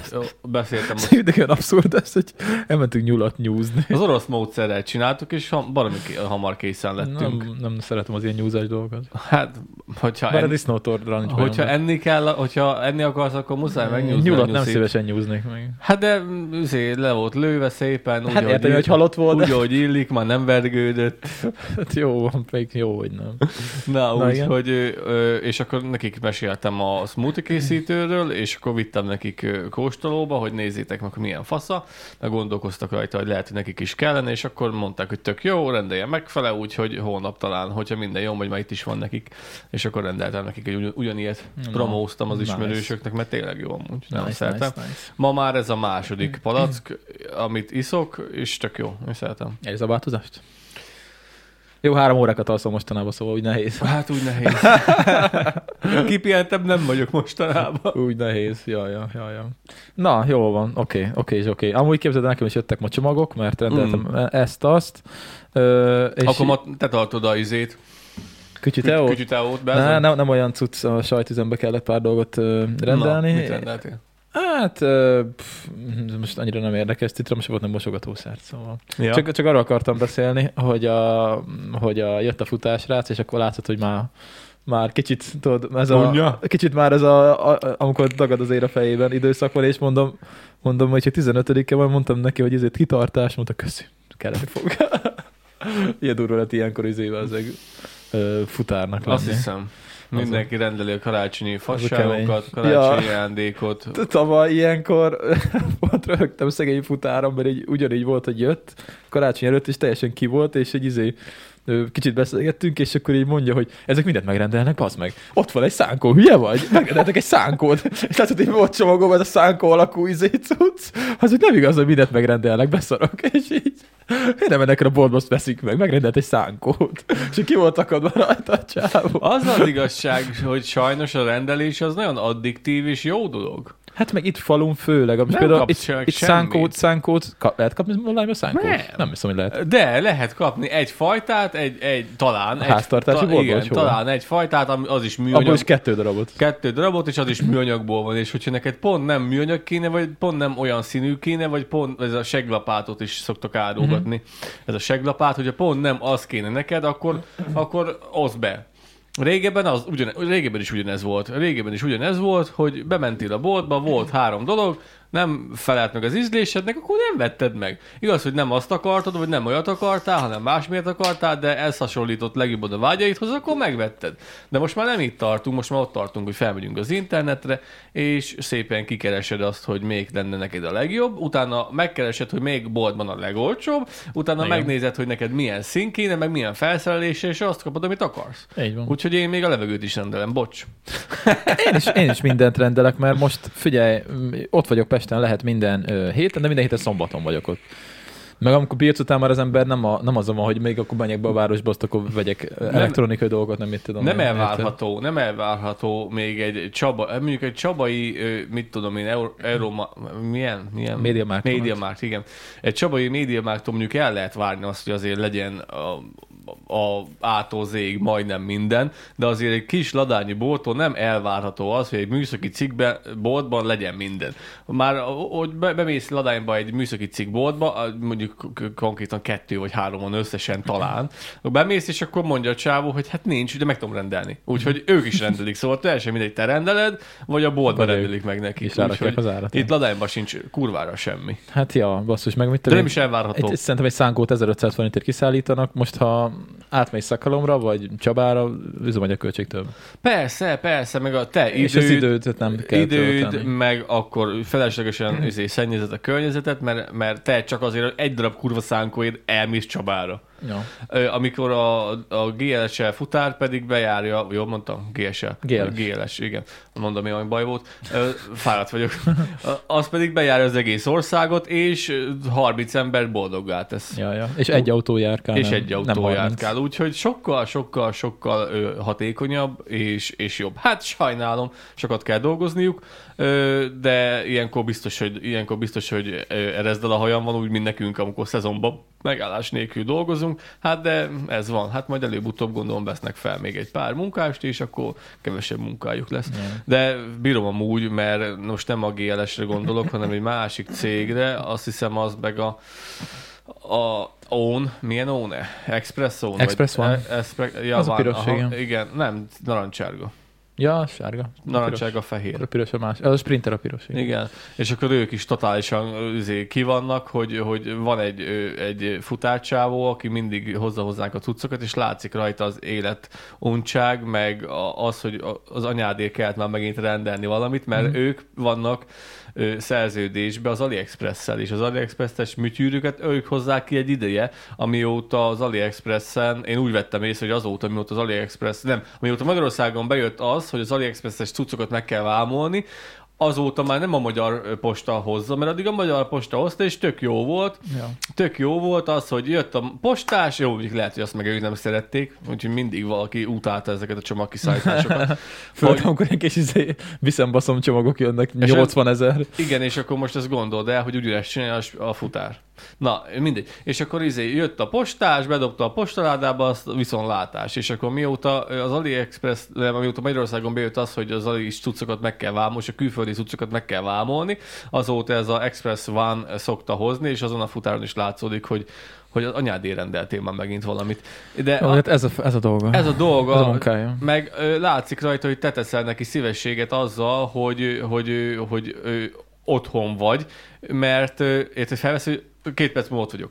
beszéltem De olyan abszurd ez, hogy elmentünk nyulat nyúzni. az orosz módszerrel csináltuk, és ha, ké- hamar készen lettünk. Nem, nem szeretem az ilyen nyúzás dolgokat. Hát, hogyha, Bár a en, disznótordra nincs hogyha bajom. enni kell, hogyha enni akarsz, akkor muszáj megnyúzni. Nyulat a nem szívesen nyúznék meg. Hát de azért le volt lőve szépen, úgy, Hát értem, hogy halott volt, úgy, de ahogy illik, már nem vergődött. hát jó, van, jó, hogy nem. Na, Na, úgy, és akkor nekik meséltem a smoothie készítőről, és akkor vittem nekik kóstolóba, hogy nézzétek meg, milyen fasza, meg gondolkoztak rajta, hogy lehet, hogy nekik is kellene, és akkor mondták, hogy tök jó, rendelje megfele, úgyhogy holnap talán, hogyha minden jó, vagy már itt is van nekik, és akkor rendeltem nekik egy ugyan, ugyanilyet, promóztam az nice. ismerősöknek, mert tényleg jó amúgy, nem Nice, szeretem. nice, nice. Ma már ez a második palack, amit iszok, és tök jó, én szeretem. Ez a változást? Jó, három órákat alszom mostanában, szóval úgy nehéz. Hát úgy nehéz. Kipihentem nem vagyok mostanában. Úgy nehéz, ja, ja, ja, ja. Na, jó van, oké, oké, és oké. Amúgy képzeld, el, nekem is jöttek ma csomagok, mert rendeltem mm. ezt, azt. Ö, és Akkor ma te tartod a izét. Kücsi Teó? Kücsi teót be. Ne, nem, nem olyan cucc, a sajtüzembe kellett pár dolgot rendelni. Na, mit rendeltél? Hát, pff, most annyira nem érdekes, citromos volt, nem mosogatószert, szóval. Ja. Csak, csak arról akartam beszélni, hogy, a, hogy a, jött a futásrác, és akkor látszott, hogy már már kicsit, tudod, ez a, Mondja. kicsit már ez a, a, amikor dagad az ér a fejében időszak van, és mondom, mondom, hogy 15-e van, mondtam neki, hogy ezért kitartás, mondta, köszi, kelleni fog. Ilyen durva lett ilyenkor izével az futárnak lenni. Azt hiszem. Mindenki rendeli a karácsonyi fasságokat, karácsonyi ajándékot. Tavaly ilyenkor pont röhögtem szegény futáram, mert így, ugyanígy volt, hogy jött, karácsony előtt is teljesen ki volt, és egy izé, kicsit beszélgettünk, és akkor így mondja, hogy ezek mindent megrendelnek, az meg. Ott van egy szánkó, hülye vagy? Megrendeltek egy szánkót. És látod, hogy volt csomagom ez a szánkó alakú izé cucc. Az, hogy nem igaz, hogy mindent megrendelnek, beszarok. És így, én nem mennek a boltba, azt veszik meg, megrendelt egy szánkót. És ki volt akadva rajta a csávó. Az az igazság, hogy sajnos a rendelés az nagyon addiktív és jó dolog. Hát meg itt falun főleg, Nem például itt, itt szánkót, szánkót, ka- lehet kapni online a szánkót? Nem. Nem hiszem, hogy lehet. De lehet kapni egy fajtát, egy, egy talán. Egy, Háztartási boltból, Igen, hol? talán egy fajtát, az is műanyag. Abból is kettő darabot. kettő darabot, és az is műanyagból van, és hogyha neked pont nem műanyag kéne, vagy pont nem olyan színű kéne, vagy pont ez a seglapátot is szoktak árulgatni. Ez a seglapát, hogyha pont nem az kéne neked, akkor, akkor oszd be. Régebben, az ugyan, régebben is ugyanez volt. Régebben is ugyanez volt, hogy bementél a boltba, volt három dolog, nem felelt meg az ízlésednek, akkor nem vetted meg. Igaz, hogy nem azt akartad, vagy nem olyat akartál, hanem másmiért akartál, de ez hasonlított legjobban a vágyaidhoz, akkor megvetted. De most már nem itt tartunk, most már ott tartunk, hogy felmegyünk az internetre, és szépen kikeresed azt, hogy még lenne neked a legjobb, utána megkeresed, hogy még boltban a legolcsóbb, utána Igen. megnézed, hogy neked milyen szín kéne, meg milyen felszerelése, és azt kapod, amit akarsz. Így van. Úgyhogy én még a levegőt is rendelem, bocs. Én is, én is mindent rendelek, mert most figyelj, ott vagyok Pesten, lehet minden ö, héten, de minden héten szombaton vagyok ott. Meg amikor piac után már az ember nem, a, nem azon van, hogy még akkor menjek be a városba, azt akkor vegyek nem, elektronikai dolgokat, nem mit tudom. Nem én, elvárható, nem elvárható még egy Csaba, mondjuk egy csabai, mit tudom én, Euro, Euro milyen? milyen? Mediamarkt. Mediamarkt, igen. Egy csabai Mediamarkton mondjuk el lehet várni azt, hogy azért legyen a, a ától zég majdnem minden, de azért egy kis ladányi boltól nem elvárható az, hogy egy műszaki cikkben, boltban legyen minden. Már hogy be- bemész ladányba egy műszaki cikk boltba, mondjuk konkrétan kettő vagy három van összesen talán, bemész, és akkor mondja a csávó, hogy hát nincs, de meg tudom rendelni. Úgyhogy ők is rendelik, szóval teljesen mindegy, te rendeled, vagy a boltban rendelik meg nekik. rárakják Úgyhogy az árat. Itt ladányban sincs kurvára semmi. Hát ja, basszus, meg mit De tudom nem is elvárható. Egy, szerintem egy szánkót 1500 forintért kiszállítanak, most ha átmész Szakalomra, vagy Csabára, üzemanyagköltség több. Persze, persze, meg a te És az időd, időt nem kell időd, tölteni. meg akkor feleslegesen izé, szennyezed a környezetet, mert, mert te csak azért egy darab kurva szánkóért elmész Csabára. Ja. Amikor a, a GLS-el futár pedig bejárja, jól mondtam? GSL. GLS. GLS, igen. Mondom, hogy baj volt. Fáradt vagyok. Az pedig bejárja az egész országot, és ö, 30 ember boldoggá tesz. Ja, ja. És egy autó járkál. És nem, egy autó 30. járkál, úgyhogy sokkal, sokkal, sokkal hatékonyabb és, és jobb. Hát sajnálom, sokat kell dolgozniuk, de ilyenkor biztos, hogy, ilyenkor biztos, hogy erezdel a hajam van, úgy, mint nekünk, amikor szezonban megállás nélkül dolgozunk, hát de ez van, hát majd előbb-utóbb gondolom vesznek fel még egy pár munkást, és akkor kevesebb munkájuk lesz. Ja. De bírom amúgy, mert most nem a GLS-re gondolok, hanem egy másik cégre, azt hiszem az meg a a ON, milyen ON? Express ON? Express One. E- Espre- ja, Az a van, piros, aha, igen. igen. Nem, narancsárga. Ja, sárga. Narancsárga, A fehér. piros a más. A sprinter a piros. Igen. Igen, és akkor ők is totálisan üzé, kivannak, hogy, hogy van egy, egy futárcsávó, aki mindig hozza hozzánk a cuccokat, és látszik rajta az élet untság, meg a- az, hogy a- az anyádért kellett már megint rendelni valamit, mert Mhm. ők vannak ö, szerződésbe az AliExpress-szel, és az AliExpress-es műtyűrüket ők hozzák ki egy ideje, amióta az AliExpress-en, én úgy vettem észre, hogy azóta, mióta az AliExpress, nem, amióta Magyarországon bejött az, hogy az AliExpress-es cuccokat meg kell vámolni, azóta már nem a magyar posta hozza, mert addig a magyar posta hozta, és tök jó volt. Ja. Tök jó volt az, hogy jött a postás, jó, mondjuk lehet, hogy azt meg ők nem szerették, úgyhogy mindig valaki utálta ezeket a csomagkiszállításokat. Főleg, Hogy- amikor egy kis izé, viszem-baszom csomagok jönnek, És 80 ezer. Igen, és akkor most ezt gondold el, hogy ugyanezt csinálja a- futár. Na, mindegy. És akkor izé jött a postás, bedobta a postaládába, azt viszontlátás. És akkor mióta az AliExpress, mióta Magyarországon bejött az, hogy az Ali cuccokat meg kell vámolni, és a külföldi cuccokat meg kell vámolni, azóta ez a Express One szokta hozni, és azon a futáron is látszódik, hogy hogy az anyádé rendeltél már megint valamit. De Jó, a, hát ez a, ez a dolga. ez a dolga, Ez a munkája. meg ö, látszik rajta, hogy te teszel neki szívességet azzal, hogy, hogy, hogy, hogy ö, otthon vagy, mert érted, felvesz, hogy két perc múlva ott vagyok.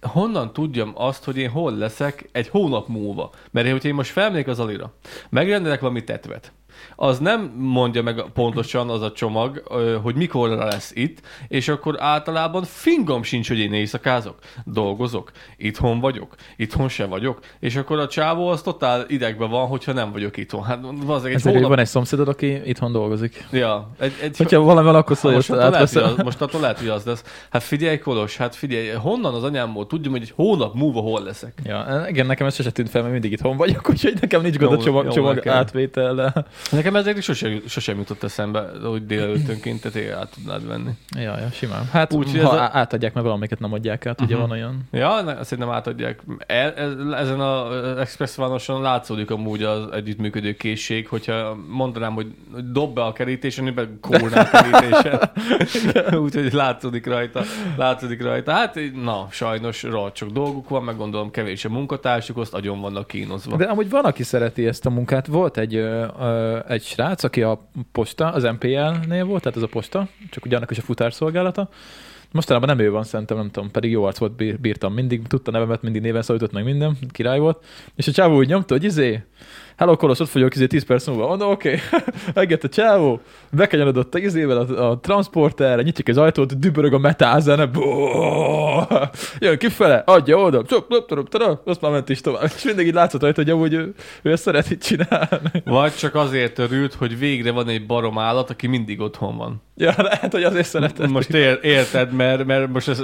Honnan tudjam azt, hogy én hol leszek egy hónap múlva? Mert hogyha én most felmegyek az alira, megrendelek valami tetvet, az nem mondja meg pontosan az a csomag, hogy mikorra lesz itt, és akkor általában fingom sincs, hogy én éjszakázok, dolgozok, itthon vagyok, itthon se vagyok, és akkor a csávó az totál idegben van, hogyha nem vagyok itthon. Hát az egy hónap... van egy szomszédod, aki itthon dolgozik. Ja, egy, egy, Hogyha valami van, akkor szólj, most, attól lehet, hogy átveszem. az, most attól lehet, hogy az lesz. Hát figyelj, Kolos, hát figyelj, honnan az anyámból tudjam, hogy egy hónap múlva hol leszek? Ja, igen, nekem ez sose tűnt fel, mert mindig itthon vagyok, úgyhogy nekem nincs gond a csomag, csomag átvétellel. Nekem ezek sosem, sosem jutott eszembe, hogy délelőttönként te tényleg át tudnád venni. Ja, ja, simán. Hát, Úgy, ha ez a- átadják, mert valamiket nem adják át, ugye Mhm. van olyan. Ja, ne, szerintem átadják. El, ez, ezen a Express Vanoson látszódik amúgy az együttműködő készség, hogyha mondanám, hogy dob be a kerítésen, ő be kórná a kerítésen. Úgyhogy látszódik rajta, látszódik rajta. Hát na, sajnos rohadt sok dolguk van, meg gondolom kevés a munkatársuk, azt agyon vannak kínozva. De amúgy van, aki szereti ezt a munkát. Volt egy, ö, ö, egy srác, aki a posta, az MPL-nél volt, tehát ez a posta, csak ugye annak is a futárszolgálata. Mostanában nem ő van, szerintem, nem tudom, pedig jó arc volt, bír- bírtam mindig, tudta nevemet, mindig néven szólított meg minden, király volt. És a csávó úgy nyomta, hogy izé, Hello Kolos, ott vagyok izé 10 perc múlva. Mondom, oké, okay. megjött a csávó, bekanyarodott a izével a, a transporterre, nyitjuk az ajtót, dübörög a metázene, jön kifele, adja oda, csop, csop, csop, csop, azt már ment is tovább. És mindig így látszott rajta, hogy amúgy ő, ő ezt szereti csinálni. Vagy csak azért örült, hogy végre van egy barom állat, aki mindig otthon van. Ja, lehet, hogy azért szeretett. Most ér, érted, mert, mert most ez,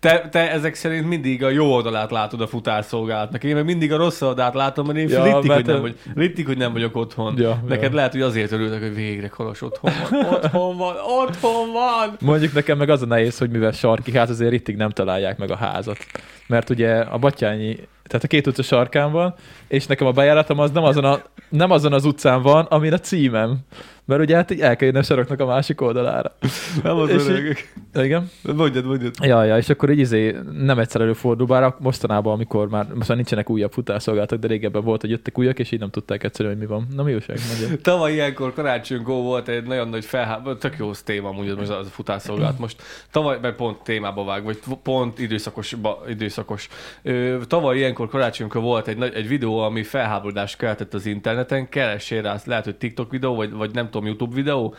te, te, ezek szerint mindig a jó oldalát látod a futárszolgálatnak. Én meg mindig a rossz oldalát látom, mert én Ja, ja, rittik, mert hogy nem, vagy, rittik, hogy nem vagyok otthon. Ja, Neked ja. lehet, hogy azért örülök, hogy végre Kolos otthon van. Otthon van, otthon van! Mondjuk nekem meg az a nehéz, hogy mivel sarki ház, azért ittig nem találják meg a házat. Mert ugye a Batyányi, tehát a két utca sarkán van, és nekem a bejáratom az nem azon, a, nem azon az utcán van, amin a címem. Mert ugye hát így el kell jönni a saroknak a másik oldalára. Nem az És így-. Igen. Mondjad, mondjad. Ja, ja, és akkor így izé nem egyszer előfordul, bár mostanában, amikor már, most nincsenek újabb futárszolgálatok, de régebben volt, hogy jöttek újak, és így nem tudták egyszerűen, hogy mi van. Na mi újság. Tavaly ilyenkor karácsonykor volt egy nagyon nagy felháború, tök jó téma amúgy most az a futárszolgálat most. Tavaly, mert pont témába vág, vagy pont időszakos. Időszakos. Ö, tavaly ilyenkor karácsonykor volt egy, egy videó, ami felháborodást keltett az interneten, keressél rá, lehet, hogy TikTok videó, vagy, vagy nem tudom, YouTube videó,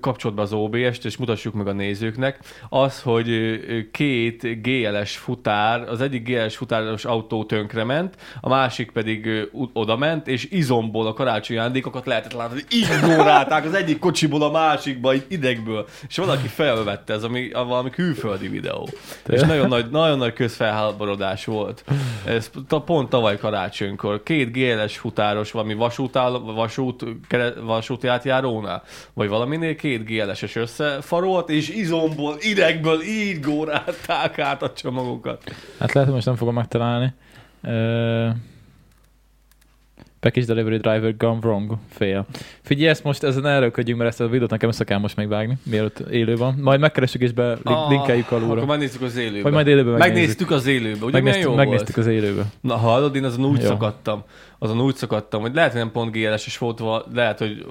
kapcsolt be az OBS-t, és mutassuk meg a nézőknek, az, hogy két GLS futár, az egyik GLS futáros autó tönkrement, a másik pedig ö, u- oda ment, és izomból a karácsonyi ajándékokat lehetett látni, ignorálták az egyik kocsiból a másikba, így idegből. És valaki felvette, ez ami, a valami külföldi videó. És nagyon nagy, nagyon nagy közfelháborodás volt. Ez pont tavaly karácsonykor. Két GLS futáros, valami vasútáll, vasút, vasúti átjáró napjárónál, vagy valaminél két GLS-es összefarolt, és izomból, idegből így górálták át a csomagokat. Hát lehet, hogy most nem fogom megtalálni. Uh, package delivery driver gone wrong, fail. Figyelj, ezt most ezen elröködjünk, mert ezt a videót nekem össze kell most megvágni, mielőtt élő van. Majd megkeressük és be Ah, linkeljük alulra. Akkor megnézzük az élőbe. Vagy majd élőben megnézzük. Megnéztük az élőbe, ugye Megnéztük, jó megnéztük volt? az élőbe. Na hallod, én azon úgy Jó. szakadtam, azon úgy szakadtam, hogy lehet, hogy nem pont GLS-es volt, lehet, hogy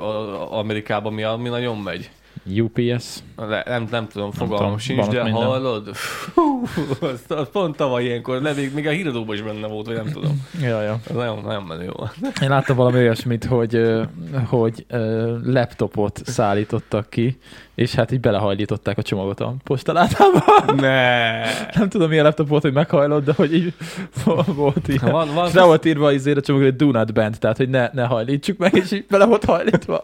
Amerikában mi, mi nagyon megy. UPS. Le, nem, nem tudom, fogalmam tudom, sincs, de minden. hallod? Fú, az, az pont tavaly ilyenkor, de még, még a híradóban is benne volt, vagy nem tudom. Ja, ja. Ez nagyon, nagyon menő volt. Én láttam valami olyasmit, hogy, hogy laptopot szállítottak ki, és hát így belehajlították a csomagot a postalátába. Ne. Nem tudom, milyen laptop volt, hogy meghajlott, de hogy így volt ilyen. Van, van, És le volt írva izére a csomag, hogy do not bend, tehát hogy ne, ne hajlítsuk meg, és így bele volt hajlítva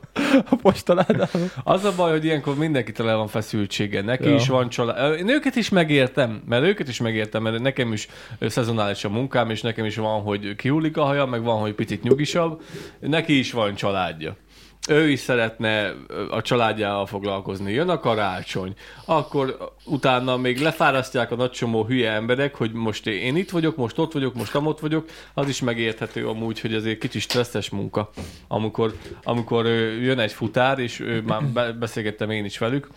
a postaládába. Az a baj, hogy ilyenkor mindenkitől el van feszültsége. Neki Ja. is van család. Én őket is megértem, mert őket is megértem, mert nekem is szezonális a munkám, és nekem is van, hogy kihullik a haja, meg van, hogy picit nyugisabb. Neki is van családja. Ő is szeretne a családjával foglalkozni. Jön a karácsony, akkor utána még lefárasztják a nagy csomó hülye emberek, hogy most én itt vagyok, most ott vagyok, most amott vagyok. Az is megérthető amúgy, hogy egy kicsit stresszes munka, amikor, amikor jön egy futár, és már be- beszélgettem én is velük,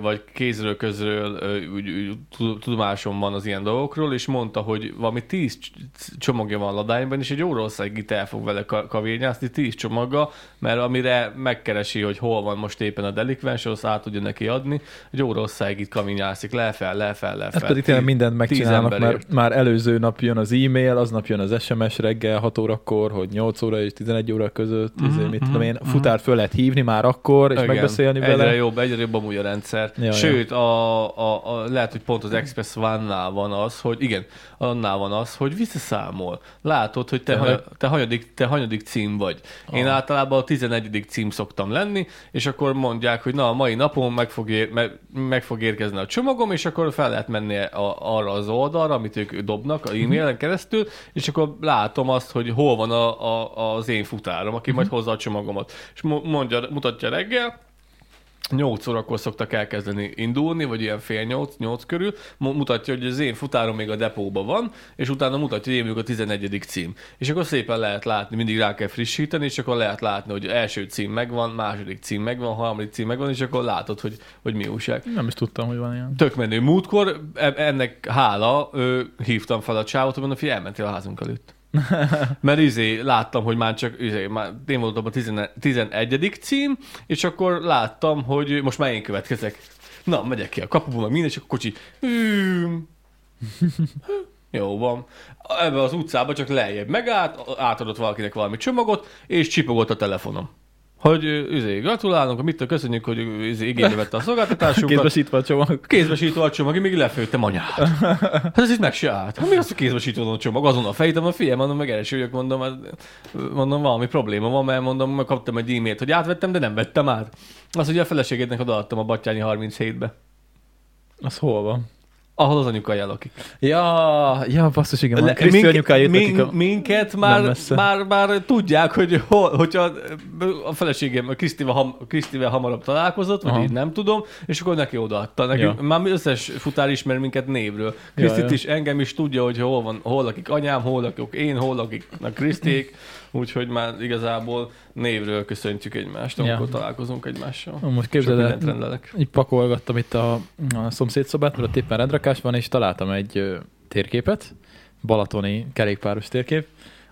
vagy kézről közről tudomásom van az ilyen dolgokról, és mondta, hogy valami tíz cs- csomagja van ladányban, és egy Oroszágit el fog vele ka- kavényászni, tíz csomaggal, mert amire megkeresi, hogy hol van most éppen a delikvens, azt át tudja neki adni, egy Oroszágit kavényászik, lefel, lefel, lefel. Ezt pedig tényleg mindent megcsinálnak, mert már előző nap jön az e-mail, aznap jön az SMS reggel 6 órakor, hogy 8 óra és 11 óra között, Mhm, mm-hmm, mit tudom én, futár föl lehet hívni már akkor, és Igen, megbeszélni egyre vele. jobb, egyre jobb amúgy a rendszer. Ja, Sőt, a, a, a, lehet, hogy pont az Express One-nál van az, hogy igen, annál van az, hogy visszaszámol. Látod, hogy te, hanya, te, hanyadik, te hanyadik cím vagy. Én Ah. általában a 11. cím szoktam lenni, és akkor mondják, hogy na, a mai napon meg fog, ér, meg, meg fog érkezni a csomagom, és akkor fel lehet menni a, arra az oldalra, amit ők dobnak a e-mailen keresztül, és akkor látom azt, hogy hol van a, a, az én futárom, aki majd hozza a csomagomat. És mo- mondja, mutatja reggel, 8 órakor szoktak elkezdeni indulni, vagy ilyen fél 8, 8 körül, Mu- mutatja, hogy az én futárom még a depóban van, és utána mutatja, hogy én vagyok a 11. cím. És akkor szépen lehet látni, mindig rá kell frissíteni, és akkor lehet látni, hogy első cím megvan, második cím megvan, harmadik cím megvan, és akkor látod, hogy, hogy mi újság. Nem is tudtam, hogy van ilyen. Tök menő. Múltkor e- ennek hála ö, hívtam fel a csávot, mondom, hogy elmentél a házunk előtt. Mert izé, láttam, hogy már csak, izé, már én voltam a 11. 11. cím, és akkor láttam, hogy most már én következek. Na, megyek ki a kapuból, meg minden, és akkor kocsi. Jó van. Ebbe az utcába csak lejjebb megállt, átadott valakinek valami csomagot, és csipogott a telefonom. Hogy ö, izé, gratulálunk, mit köszönjük, hogy izé, igénybe vette a szolgáltatásunkat. Kézbesítve a csomag. Kézbesítő a csomag, én még lefőttem anyát. Hát ez itt meg se állt. Hát mi az, hogy kézbesítő a csomag? Azon a fejtem, a fiam, mondom, meg elsőjök, mondom, hát, mondom, valami probléma van, mert mondom, meg kaptam egy e-mailt, hogy átvettem, de nem vettem át. Az ugye a feleségednek odaadtam a Battyányi 37-be. Az hol van? Ahol az anyukája lakik. Ja, ja, basszus, igen. Le- Kriszti minket- anyukáját min- nekik a... Minket már, már, már tudják, hogy hol, hogyha a feleségem a Krisztivel, ham, Krisztivel hamarabb találkozott, vagy Aha. így nem tudom, és akkor neki odaadta. Nekünk, Ja. Már összes futár ismer minket névről. Krisztit ja. is, engem is tudja, hogy hol van, hol lakik anyám, hol lakok én, hol lakik a Kriszték, úgyhogy már igazából névről köszöntjük egymást, amikor Ja. találkozunk egymással. Most Sok képzeld el, rendelek. így pakolgattam itt a, a szomszédszobát, mert ott éppen rendrakás van, és találtam egy ö, térképet, balatoni kerékpáros térkép.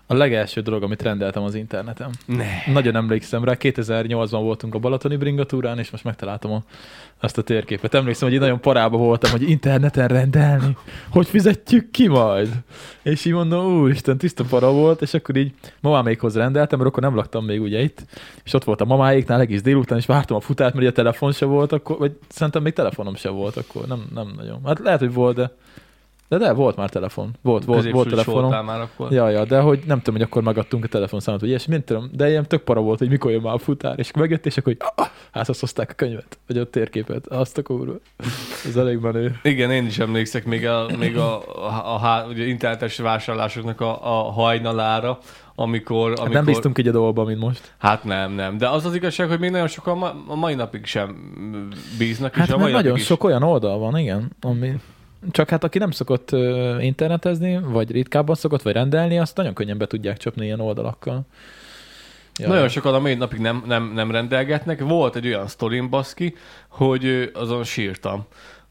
A legelső dolog, amit rendeltem az interneten. Ne. Nagyon emlékszem rá, 2008-ban voltunk a Balatoni bringatúrán, és most megtaláltam a, azt a térképet. Emlékszem, hogy így nagyon parába voltam, hogy interneten rendelni, hogy fizetjük ki majd. És így mondom, úristen, tiszta para volt, és akkor így mamámékhoz rendeltem, mert akkor nem laktam még ugye itt, és ott volt a mamáéknál egész délután, és vártam a futát, mert a telefon se volt akkor, vagy szerintem még telefonom se volt akkor, nem, nem nagyon. Hát lehet, hogy volt, de De de, volt már telefon. Volt, volt, volt telefonom. már akkor. Ja, ja, de hogy nem tudom, hogy akkor megadtunk a telefonszámot, vagy ilyesmi, nem tudom, de ilyen tök para volt, hogy mikor jön már a futár, és megjött, és akkor hogy ah, házhoz hozták a könyvet, vagy a térképet, azt a kurva. Ez elég menő. Igen, én is emlékszek még a, még a, a, a, a ugye internetes vásárlásoknak a, a hajnalára, amikor... amikor Hát nem bíztunk így a dolgba, mint most. Hát nem, nem. De az az igazság, hogy még nagyon sokan ma, a mai napig sem bíznak. Hát és a mai nagyon napig is. sok olyan oldal van, igen, ami... Csak hát aki nem szokott internetezni, vagy ritkábban szokott, vagy rendelni, azt nagyon könnyen be tudják csapni ilyen oldalakkal. Ja. Nagyon sokan a mai napig nem, nem, nem rendelgetnek. Volt egy olyan sztorim, baszki, hogy azon sírtam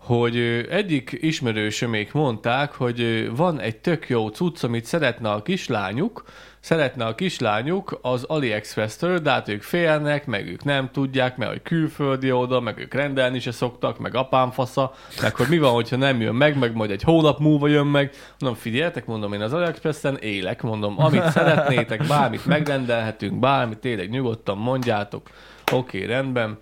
hogy egyik ismerősömék mondták, hogy van egy tök jó cucc, amit szeretne a kislányuk, szeretne a kislányuk az AliExpress-től, de hát ők félnek, meg ők nem tudják, mert hogy külföldi oda, meg ők rendelni se szoktak, meg apám fasza, meg hogy mi van, hogyha nem jön meg, meg majd egy hónap múlva jön meg. Mondom, figyeljetek, mondom, én az AliExpress-en élek, mondom, amit szeretnétek, bármit megrendelhetünk, bármit tényleg nyugodtan mondjátok. Oké, okay, rendben.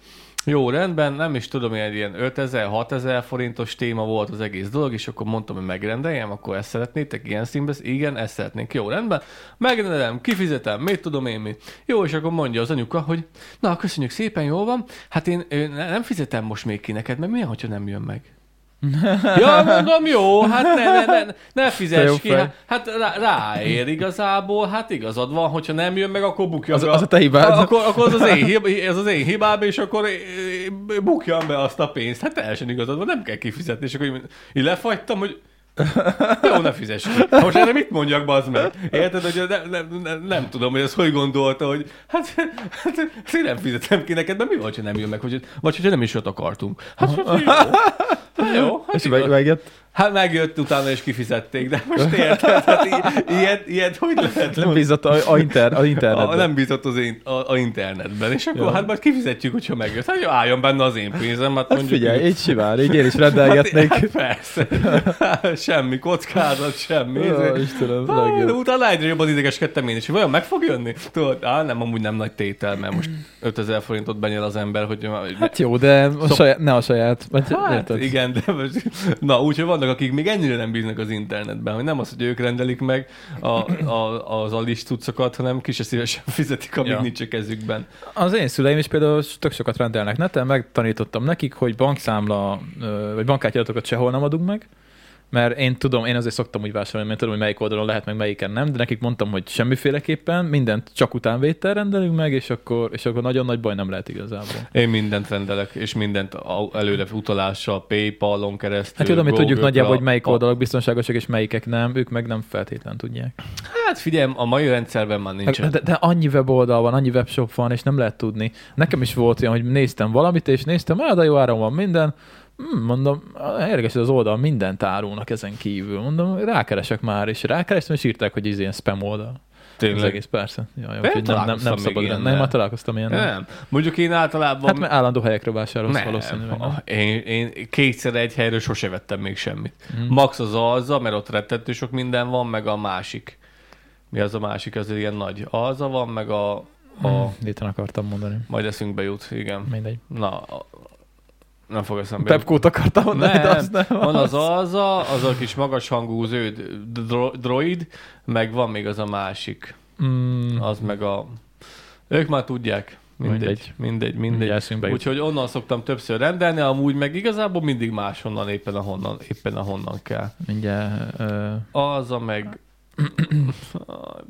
Jó, rendben, nem is tudom, ilyen, ilyen 5000-6000 forintos téma volt az egész dolog, és akkor mondtam, hogy megrendeljem, akkor ezt szeretnétek, ilyen színben, igen, ezt szeretnénk. Jó, rendben, megrendelem, kifizetem, mit tudom én mi. Jó, és akkor mondja az anyuka, hogy na, köszönjük szépen, jó van, hát én ne- nem fizetem most még ki neked, mert milyen, hogyha nem jön meg? ja, mondom, jó, hát ne, ne, ne, ne fizess ki, hát, hát rá, ráér igazából, hát igazad van, hogyha nem jön meg, akkor bukja Az- be az a te hibád. Akkor, akkor az, az, én, hib, ez az én hibám, és akkor bukjam be azt a pénzt. Hát teljesen igazad van, nem kell kifizetni, és akkor így, így lefagytam, hogy jó, ne fizess ki. Most erre mit mondjak, bazd meg? Érted, hogy nem, nem, nem, nem tudom, hogy ez hogy gondolta, hogy hát, hát én nem fizetem ki neked, mert mi van, ha nem jön meg, hogy, vagy hogyha nem is ott akartunk. Hát jó. Hát jó, hát És meg, megjött. Hát megjött utána és kifizették, de most érted, hát i- ilyet, ilyet hogy lehet? Nem bízott a, a, inter, a internetben. A, nem bízott az én, a, a internetben, és akkor Ja. hát majd kifizetjük, hogyha megjött. Hát jó, álljon benne az én pénzem, hát Hát mondjuk... figyelj, így simán, így én is rendelgetnék. Hát, persze. semmi kockázat, semmi. Ó, Istenem, Ah, de legjobb. utána egyre jobban idegeskedtem én is, vajon meg fog jönni? Tudod, á, nem, amúgy nem nagy tétel, mert most 5000 forintot benyel az ember, hogy... Hát jó, de a saját, ne a saját. Vagy, Hát érted? igen, de most, na úgyhogy vannak, akik még ennyire nem bíznak az internetben, hogy nem az, hogy ők rendelik meg a, a, az alis cuccokat, hanem ki se szívesen fizetik, amíg Ja. nincs a kezükben. Az én szüleim is például tök sokat rendelnek neten, megtanítottam nekik, hogy bankszámla, vagy bankkártyadatokat sehol nem adunk meg, mert én tudom, én azért szoktam úgy vásárolni, mert tudom, hogy melyik oldalon lehet, meg melyiken nem, de nekik mondtam, hogy semmiféleképpen, mindent csak utánvétel rendelünk meg, és akkor, és akkor nagyon nagy baj nem lehet igazából. Én mindent rendelek, és mindent előre utalással, Paypal-on keresztül. Hát tudom, hogy tudjuk nagyjából, hogy melyik oldalak biztonságosak, és melyikek nem, ők meg nem feltétlen tudják. Hát figyelj, a mai rendszerben már nincs. De, de annyi weboldal van, annyi webshop van, és nem lehet tudni. Nekem is volt olyan, hogy néztem valamit, és néztem, ah, de jó áron van minden. Hmm, mondom, ah, érdekes, az oldal mindent árulnak ezen kívül. Mondom, rákeresek már, és rákerestem, és írták, hogy ez ilyen spam oldal. Az Tényleg. egész persze. Ja, Én úgyhogy nem, nem, nem szabad. még Nem, nem, találkoztam ilyen. Nem. Mondjuk én általában... Hát mert állandó helyekre vásárolsz nem. valószínűleg. Nem? Én, én kétszer egy helyről sose vettem még semmit. Hmm. Max az alza, mert ott rettető sok minden van, meg a másik. Mi az a másik? Az ilyen nagy alza van, meg a... a Hmm. Akartam mondani. majd eszünkbe jut, igen. Mindegy. Na, nem fog eszembe. Pepkót akartam mondani, Nem, de az nem van az alza, az a kis magas hangú zöld dro- droid, meg van még az a másik. Mm, Az meg a... Ők már tudják. Mindegy, mindegy, mindegy. mindegy. Úgyhogy onnan szoktam többször rendelni, amúgy meg igazából mindig máshonnan éppen ahonnan, éppen ahonnan kell. Mindjárt ö, Az a meg...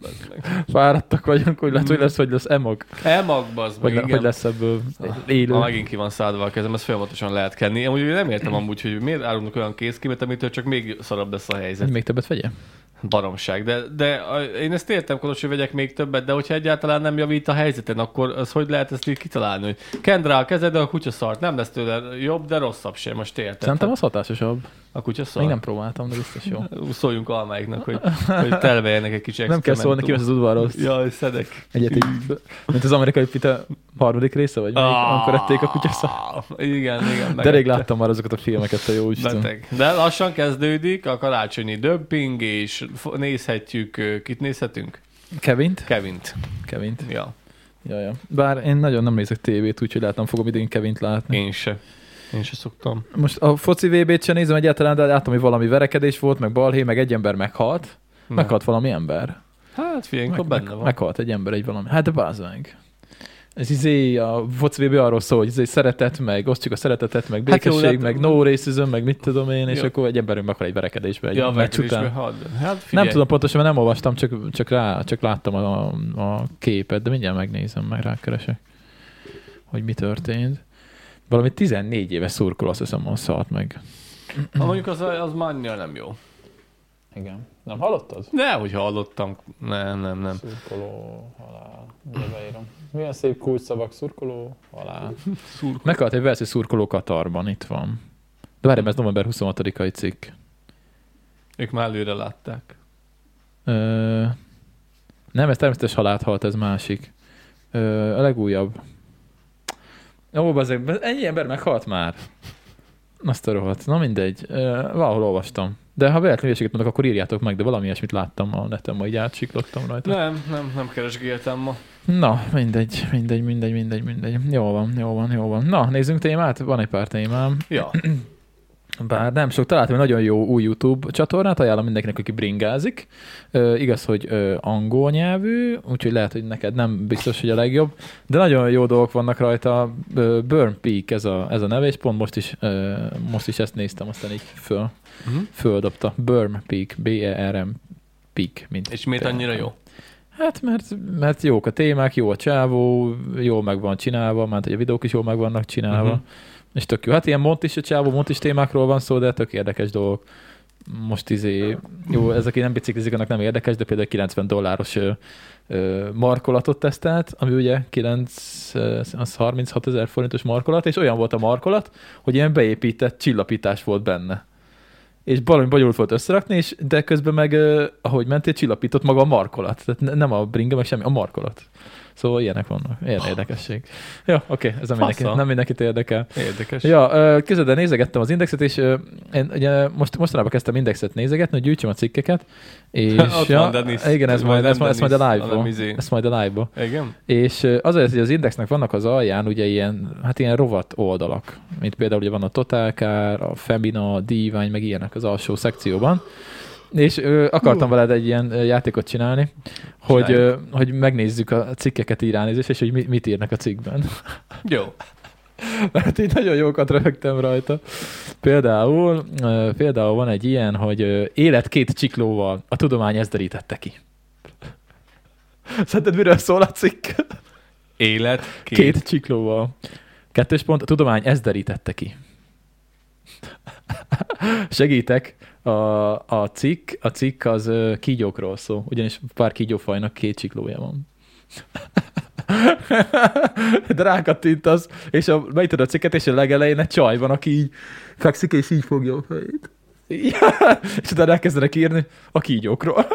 Bazd fáradtak vagyunk, hogy lehet, hogy lesz, hogy lesz emok. Elmagba az Vagy, meg, igen. hogy lesz ebből élő. Ma megint ki van szádva a kezem, ezt folyamatosan lehet kenni. Amúgy nem értem amúgy, hogy miért árulnak olyan kézkimet, amitől csak még szarabb lesz a helyzet. Hogy még többet vegye? Baromság. De, de én ezt értem, Kolos, hogy vegyek még többet, de hogyha egyáltalán nem javít a helyzeten, akkor az hogy lehet ezt így kitalálni, hogy kend rá a kezed, de a kutya szart. Nem lesz tőle jobb, de rosszabb sem, most érted? Szerintem az hatásosabb. A kutya szart. Még nem próbáltam, de biztos jó. Szóljunk almáiknak, hogy, hogy telveljenek egy kicsi Nem kell szólni, ki az udvarról. Jaj, szedek. Egyet így, mint az amerikai pita harmadik része, vagy melyik, amikor ették a kutyaszat. Igen, igen. De rég láttam már azokat a filmeket, a jó Isten. Beteg. De lassan kezdődik a karácsonyi döbbing, és nézhetjük, kit nézhetünk? Kevint? Kevint. Kevint. Ja, Ja, ja. Bár én nagyon nem nézek tévét, úgyhogy nem fogom idén Kevint látni. én se. Én sem szoktam. Most a foci VB-t sem nézem egyáltalán, de látom, hogy valami verekedés volt, meg balhé, meg egy ember meghalt. Ne. Meghalt valami ember. Hát figyelj, Meg, benne meg, van. meghalt egy ember egy valami. Hát de meg. Ez izé, a foci VB arról szól, hogy izé szeretet, meg osztjuk a szeretetet, meg Hát jó, békesség, de- meg no racism, meg mit tudom én, és Jó. akkor egy ember meghal egy verekedésbe. Egy Ja, meccs után. Hát Nem figyelj. tudom pontosan, mert nem olvastam, csak, csak, rá, csak láttam a, a képet, de mindjárt megnézem, meg rákeresek, hogy mi történt. Valami 14 éves szurkoló, azt hiszem, az szalt meg. Ha mondjuk az, az már annyira nem jó. Igen. Nem hallottad? De, hogy hallottam. Nem, nem, nem. Szurkoló, halál. Ugye beírom. Milyen szép kulcsszavak, szurkoló, halál. Szurkoló. Meghalt egy verszi szurkoló Katarban, itt van. De várj, ez november 26-ai cikk. Ők már előre látták. Ö, nem, ez természetes halált halt, ez másik. Ö, a legújabb. Ó, bazeg, ennyi ember meghalt már. Azt a rohadt. Na mindegy. Valahol olvastam. De ha véletlenül hülyeséget mondok, akkor írjátok meg, de valami ilyesmit láttam a neten, ma így átsiklottam rajta. Nem, nem, nem keresgéltem ma. Na, mindegy, mindegy, mindegy, mindegy, mindegy. Jó van, jó van, jó van. Na, nézzünk témát? Van egy pár témám. Ja. Bár nem sok, találtam egy nagyon jó új YouTube csatornát, ajánlom mindenkinek, aki bringázik. Ö, igaz, hogy ö, angol nyelvű, úgyhogy lehet, hogy neked nem biztos, hogy a legjobb, de nagyon jó dolgok vannak rajta. Ö, Burn Peak ez a, ez a neve, és pont most is, ö, most is ezt néztem, aztán így föl, Mhm. földobta. Burn Peak, B-E-R-M Peak, mint És miért annyira jó? Hát mert, mert jók a témák, jó a csávó, jól meg van csinálva, mert hogy a videók is jól meg vannak csinálva, uh-huh. És tök jó. Hát ilyen mont is a csávó, mont is témákról van szó, de tök érdekes dolgok. Most izé, jó, ez aki nem biciklizik, annak nem érdekes, de például 90 dolláros ö, ö, markolatot tesztelt, ami ugye 9, ö, az 36 ezer forintos markolat, és olyan volt a markolat, hogy ilyen beépített csillapítás volt benne. És valami bonyolult volt összerakni, és, de közben meg, ö, ahogy mentél, csillapított maga a markolat. Tehát ne- nem a bringa, meg semmi, a markolat. Szóval ilyenek vannak. Ilyen érdekesség. Ja, oké, ez nem, mindenki, nem mindenkit érdekel. Érdekes. Ja, közben nézegettem az indexet, és én ugye most, mostanában kezdtem indexet nézegetni, hogy gyűjtsem a cikkeket, és Ott ja, van Dennis. igen, ez Vagy majd, ez, ez majd a live-ba. izé. Ez majd a live-ba. Igen? És azért, hogy az indexnek vannak az alján ugye ilyen, hát ilyen rovat oldalak, mint például ugye van a Totalkár, a Femina, a Divány, meg ilyenek az alsó szekcióban. És ö, akartam veled egy ilyen játékot csinálni, hogy, ö, hogy megnézzük a cikkeket így ránézés, és hogy mi, mit írnak a cikkben. Jó. Mert így nagyon jókat röhögtem rajta. Például, ö, például van egy ilyen, hogy ö, élet két csiklóval a tudomány ezt derítette ki. Szerinted miről szól a cikk? Élet, Két, két. két csiklóval. Kettős pont, a tudomány ezt derítette ki. Segítek, a, a cikk, a cikk az kígyókról szól, ugyanis pár kígyófajnak két csiklója van. De rákattintasz, és a, beütöd a cikket, és a legelején egy csaj van, aki így fekszik, és így fogja a fejét. Ja, és utána elkezdenek írni a kígyókról.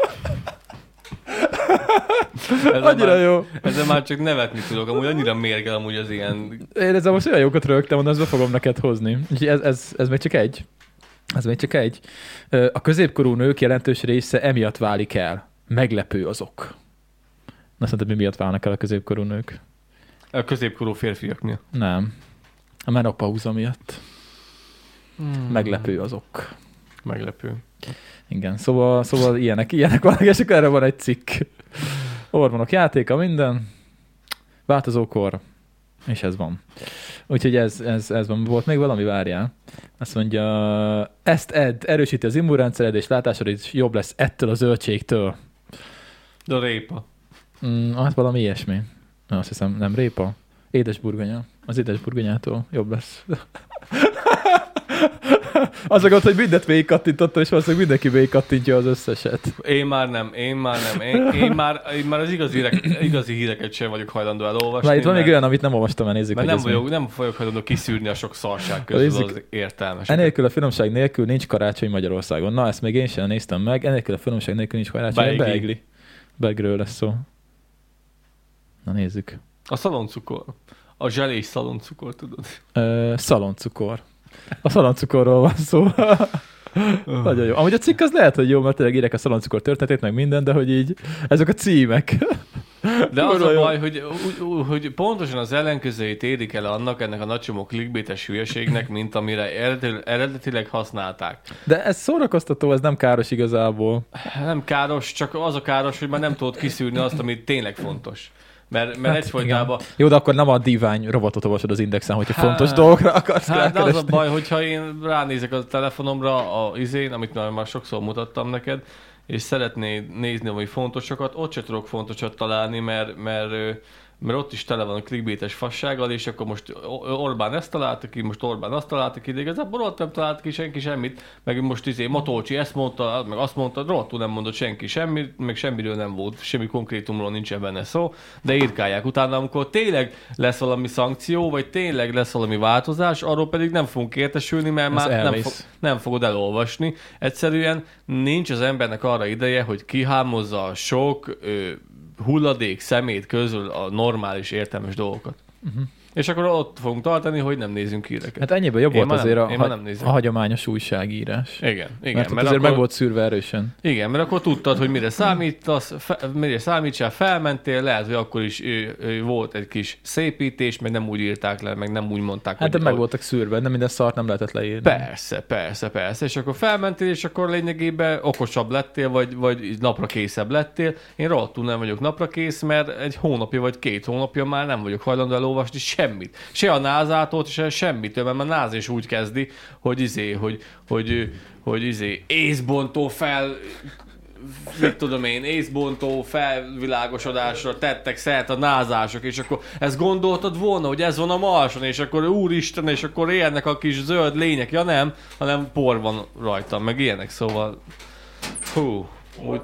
Ez Annyira már, jó. Ezzel már csak nevetni tudok. Amúgy annyira mérgel amúgy az ilyen... Én ezzel most olyan jókat rögtem, mondom, ezt be fogom neked hozni. Ez, ez, ez még csak egy. Ez még csak egy. A középkorú nők jelentős része emiatt válik el. Meglepő azok. Na szerinted mi miatt válnak el a középkorú nők? A középkorú férfiaknél. Nem. A menopauza miatt. Meglepő azok. Meglepő. Igen, szóval, szóval ilyenek, ilyenek vannak, és akkor erre van egy cikk. Ormonok játéka, minden. Változókor. És ez van. Úgyhogy ez, ez, ez van. Volt még valami, várjál. Azt mondja, ezt edd, erősíti az immunrendszered, és látásod is jobb lesz ettől a zöldségtől. De a répa. Mm, hát valami ilyesmi. Na, Azt hiszem, nem répa. Édesburgonya. Az édesburgonyától jobb lesz. Az a gond, hogy mindent végig kattintottam, és valószínűleg mindenki végig kattintja az összeset. Én már nem, én már nem. Én, én, már, én már az igazi, hírek, igazi híreket sem vagyok hajlandó elolvasni. Várj, itt van még olyan, amit nem olvastam el, nézzük, Mert nem mi. vagyok, nem vagyok hajlandó kiszűrni a sok szarság közül Nézzük. az értelmes. Enélkül a finomság nélkül nincs karácsony Magyarországon. Na, ezt még én sem néztem meg. Enélkül a finomság nélkül nincs karácsony. Beigli. Beigli. Begről lesz szó. Na nézzük. A szaloncukor. A zselés szaloncukor, tudod? Ö, szaloncukor. A szaloncukorról van szó. Nagyon jó. Amúgy a cikk az lehet, hogy jó, mert tényleg írek a szaloncukor történetét, meg minden, de hogy így ezek a címek. De az a baj, hogy, hogy, pontosan az ellenkezőjét érik el annak, ennek a nagycsomó clickbaites hülyeségnek, mint amire eredetileg használták. De ez szórakoztató, ez nem káros igazából. Nem káros, csak az a káros, hogy már nem tudod kiszűrni azt, ami tényleg fontos. Mert, mert hát, egyfolytában... Jó, de akkor nem a divány robotot olvasod az indexen, hogyha Hát- fontos dolgokra akarsz Hát de az a baj, hogyha én ránézek a telefonomra, a izén, amit már, sokszor mutattam neked, és szeretnéd nézni valami fontosokat, ott se tudok fontosat találni, mert, mert, mert ott is tele van a clickbaites fassággal, és akkor most Orbán ezt találta ki, most Orbán azt találta ki, de igazából ott nem talált ki senki semmit, meg most izé Matolcsi ezt mondta, meg azt mondta, rohadtul nem mondott senki semmit, meg semmiről nem volt, semmi konkrétumról nincsen benne szó, de írkálják utána, amikor tényleg lesz valami szankció, vagy tényleg lesz valami változás, arról pedig nem fogunk értesülni, mert Ez már nem, fog, nem fogod elolvasni. Egyszerűen nincs az embernek arra ideje, hogy kihámozza a sok ö, hulladék szemét közül a normális értelmes dolgokat. Uh-huh. És akkor ott fogunk tartani, hogy nem nézünk híreket. Hát ennyiben jobb Én volt azért nem- a, én ha- nem nézem. a hagyományos újságírás. igen, igen. Mert, mert azért akkor, meg volt szűrve erősen. Igen, mert akkor tudtad, hogy mire számítasz, fe, mire számítsál, felmentél, lehet, hogy akkor is ö, ö, volt egy kis szépítés, meg nem úgy írták le, meg nem úgy mondták, Hát de hogy meg ahogy- voltak szűrve, nem minden szart nem lehetett leírni. Persze, persze, persze. És akkor felmentél, és akkor lényegében okosabb lettél, vagy, vagy napra készebb lettél. Én rohadtul nem vagyok napra kész, mert egy hónapja vagy két hónapja már nem vagyok hajlandó elolvasni semmit. Se a názától, se semmitől, mert már náz is úgy kezdi, hogy izé, hogy, hogy, hogy izé, észbontó fel mit tudom én, észbontó felvilágosodásra tettek szert a názások, és akkor ezt gondoltad volna, hogy ez van a Marson, és akkor úristen, és akkor élnek a kis zöld lények. Ja nem, hanem por van rajta, meg ilyenek, szóval hú, úgy,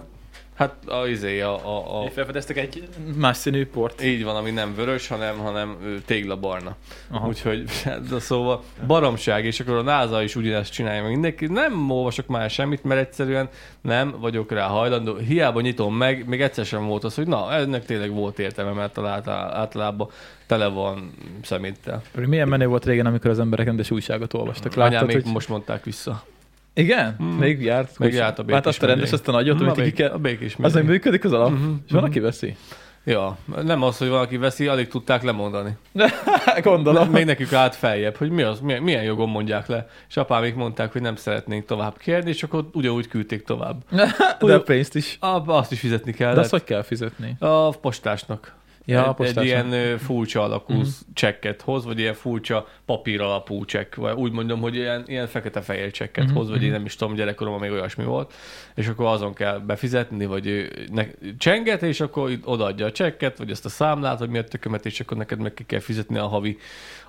hát a izé, a, a, a Felfedeztek egy más színű port. így van, ami nem vörös, hanem, hanem téglabarna. Aha. Úgyhogy, de szóval baromság, és akkor a NASA is ugyanezt csinálja meg mindenki. Nem olvasok már semmit, mert egyszerűen nem vagyok rá hajlandó. Hiába nyitom meg, még egyszer sem volt az, hogy na, ennek tényleg volt értelme, mert által- általában tele van szeméttel. Milyen menő volt régen, amikor az emberek rendes újságot olvastak. Anyám Láttad, még hogy... most mondták vissza. Igen? Mm. Még járt? Még járt a Hát békés azt a rendes, azt a nagyot, amit ki kell... a békés Az megyei. működik az alap? Mhm, És van, mhm. aki veszi? Ja, nem az, hogy valaki veszi, alig tudták lemondani. Gondolom. Még nekük állt feljebb, hogy mi az, milyen, milyen jogon mondják le. És apámik mondták, hogy nem szeretnénk tovább kérni, és akkor ugyanúgy küldték tovább. De a pénzt is. A, azt is fizetni De kellett. azt hogy kell fizetni? A postásnak. Ja, egy, egy ilyen furcsa alakú mm. csekket hoz, vagy ilyen furcsa papír alapú csekk, vagy úgy mondom, hogy ilyen, ilyen fekete-fehér csekket Mhm, hoz, vagy mhm. én nem is tudom, gyerekkoromban még olyasmi volt, és akkor azon kell befizetni, vagy ne, csenget, és akkor itt odaadja a csekket, vagy azt a számlát, vagy mi a tökömet, és akkor neked meg ki kell fizetni a havi,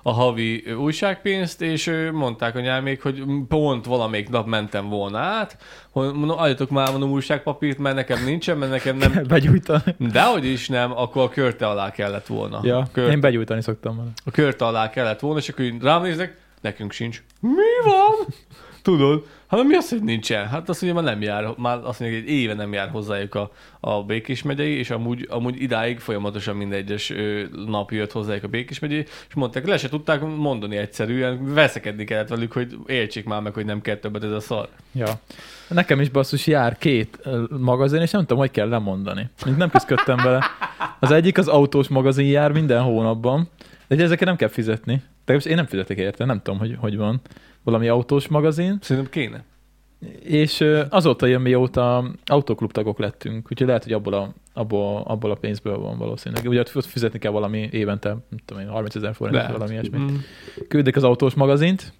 a havi újságpénzt, és mondták a még, hogy pont valamelyik nap mentem volna át, hogy mondom, adjatok már mondom újságpapírt, mert nekem nincsen, mert nekem nem, Begyújtani. Dehogy is nem, akkor a körte alá kellett volna. Ja, kör, én begyújtani szoktam vele. a körte alá kellett volna, és akkor rám néznek, nekünk sincs. Mi van? Tudod? Hát mi az, hogy nincsen? Hát azt mondja, már nem jár, már azt mondja, hogy egy éve nem jár hozzájuk a, a Békés megyei, és amúgy, amúgy idáig folyamatosan minden egyes nap jött hozzájuk a Békés megyei, és mondták, le se tudták mondani egyszerűen, veszekedni kellett velük, hogy értsék már meg, hogy nem kell többet ez a szar. Ja. Nekem is basszus jár két magazin, és nem tudom, hogy kell lemondani. Nem küzdöttem vele. Az egyik az autós magazin jár minden hónapban, de ugye ezeket nem kell fizetni. De én nem fizetek érte, nem tudom, hogy hogy van. Valami autós magazin, Szerintem kéne. és azóta jön, mióta autóklub tagok lettünk, úgyhogy lehet, hogy abból a, abból, abból a pénzből van valószínűleg. Ugye ott fizetni kell valami évente, nem tudom én, 30 ezer forint, valami ilyesmi. Mm. Küldik az autós magazint,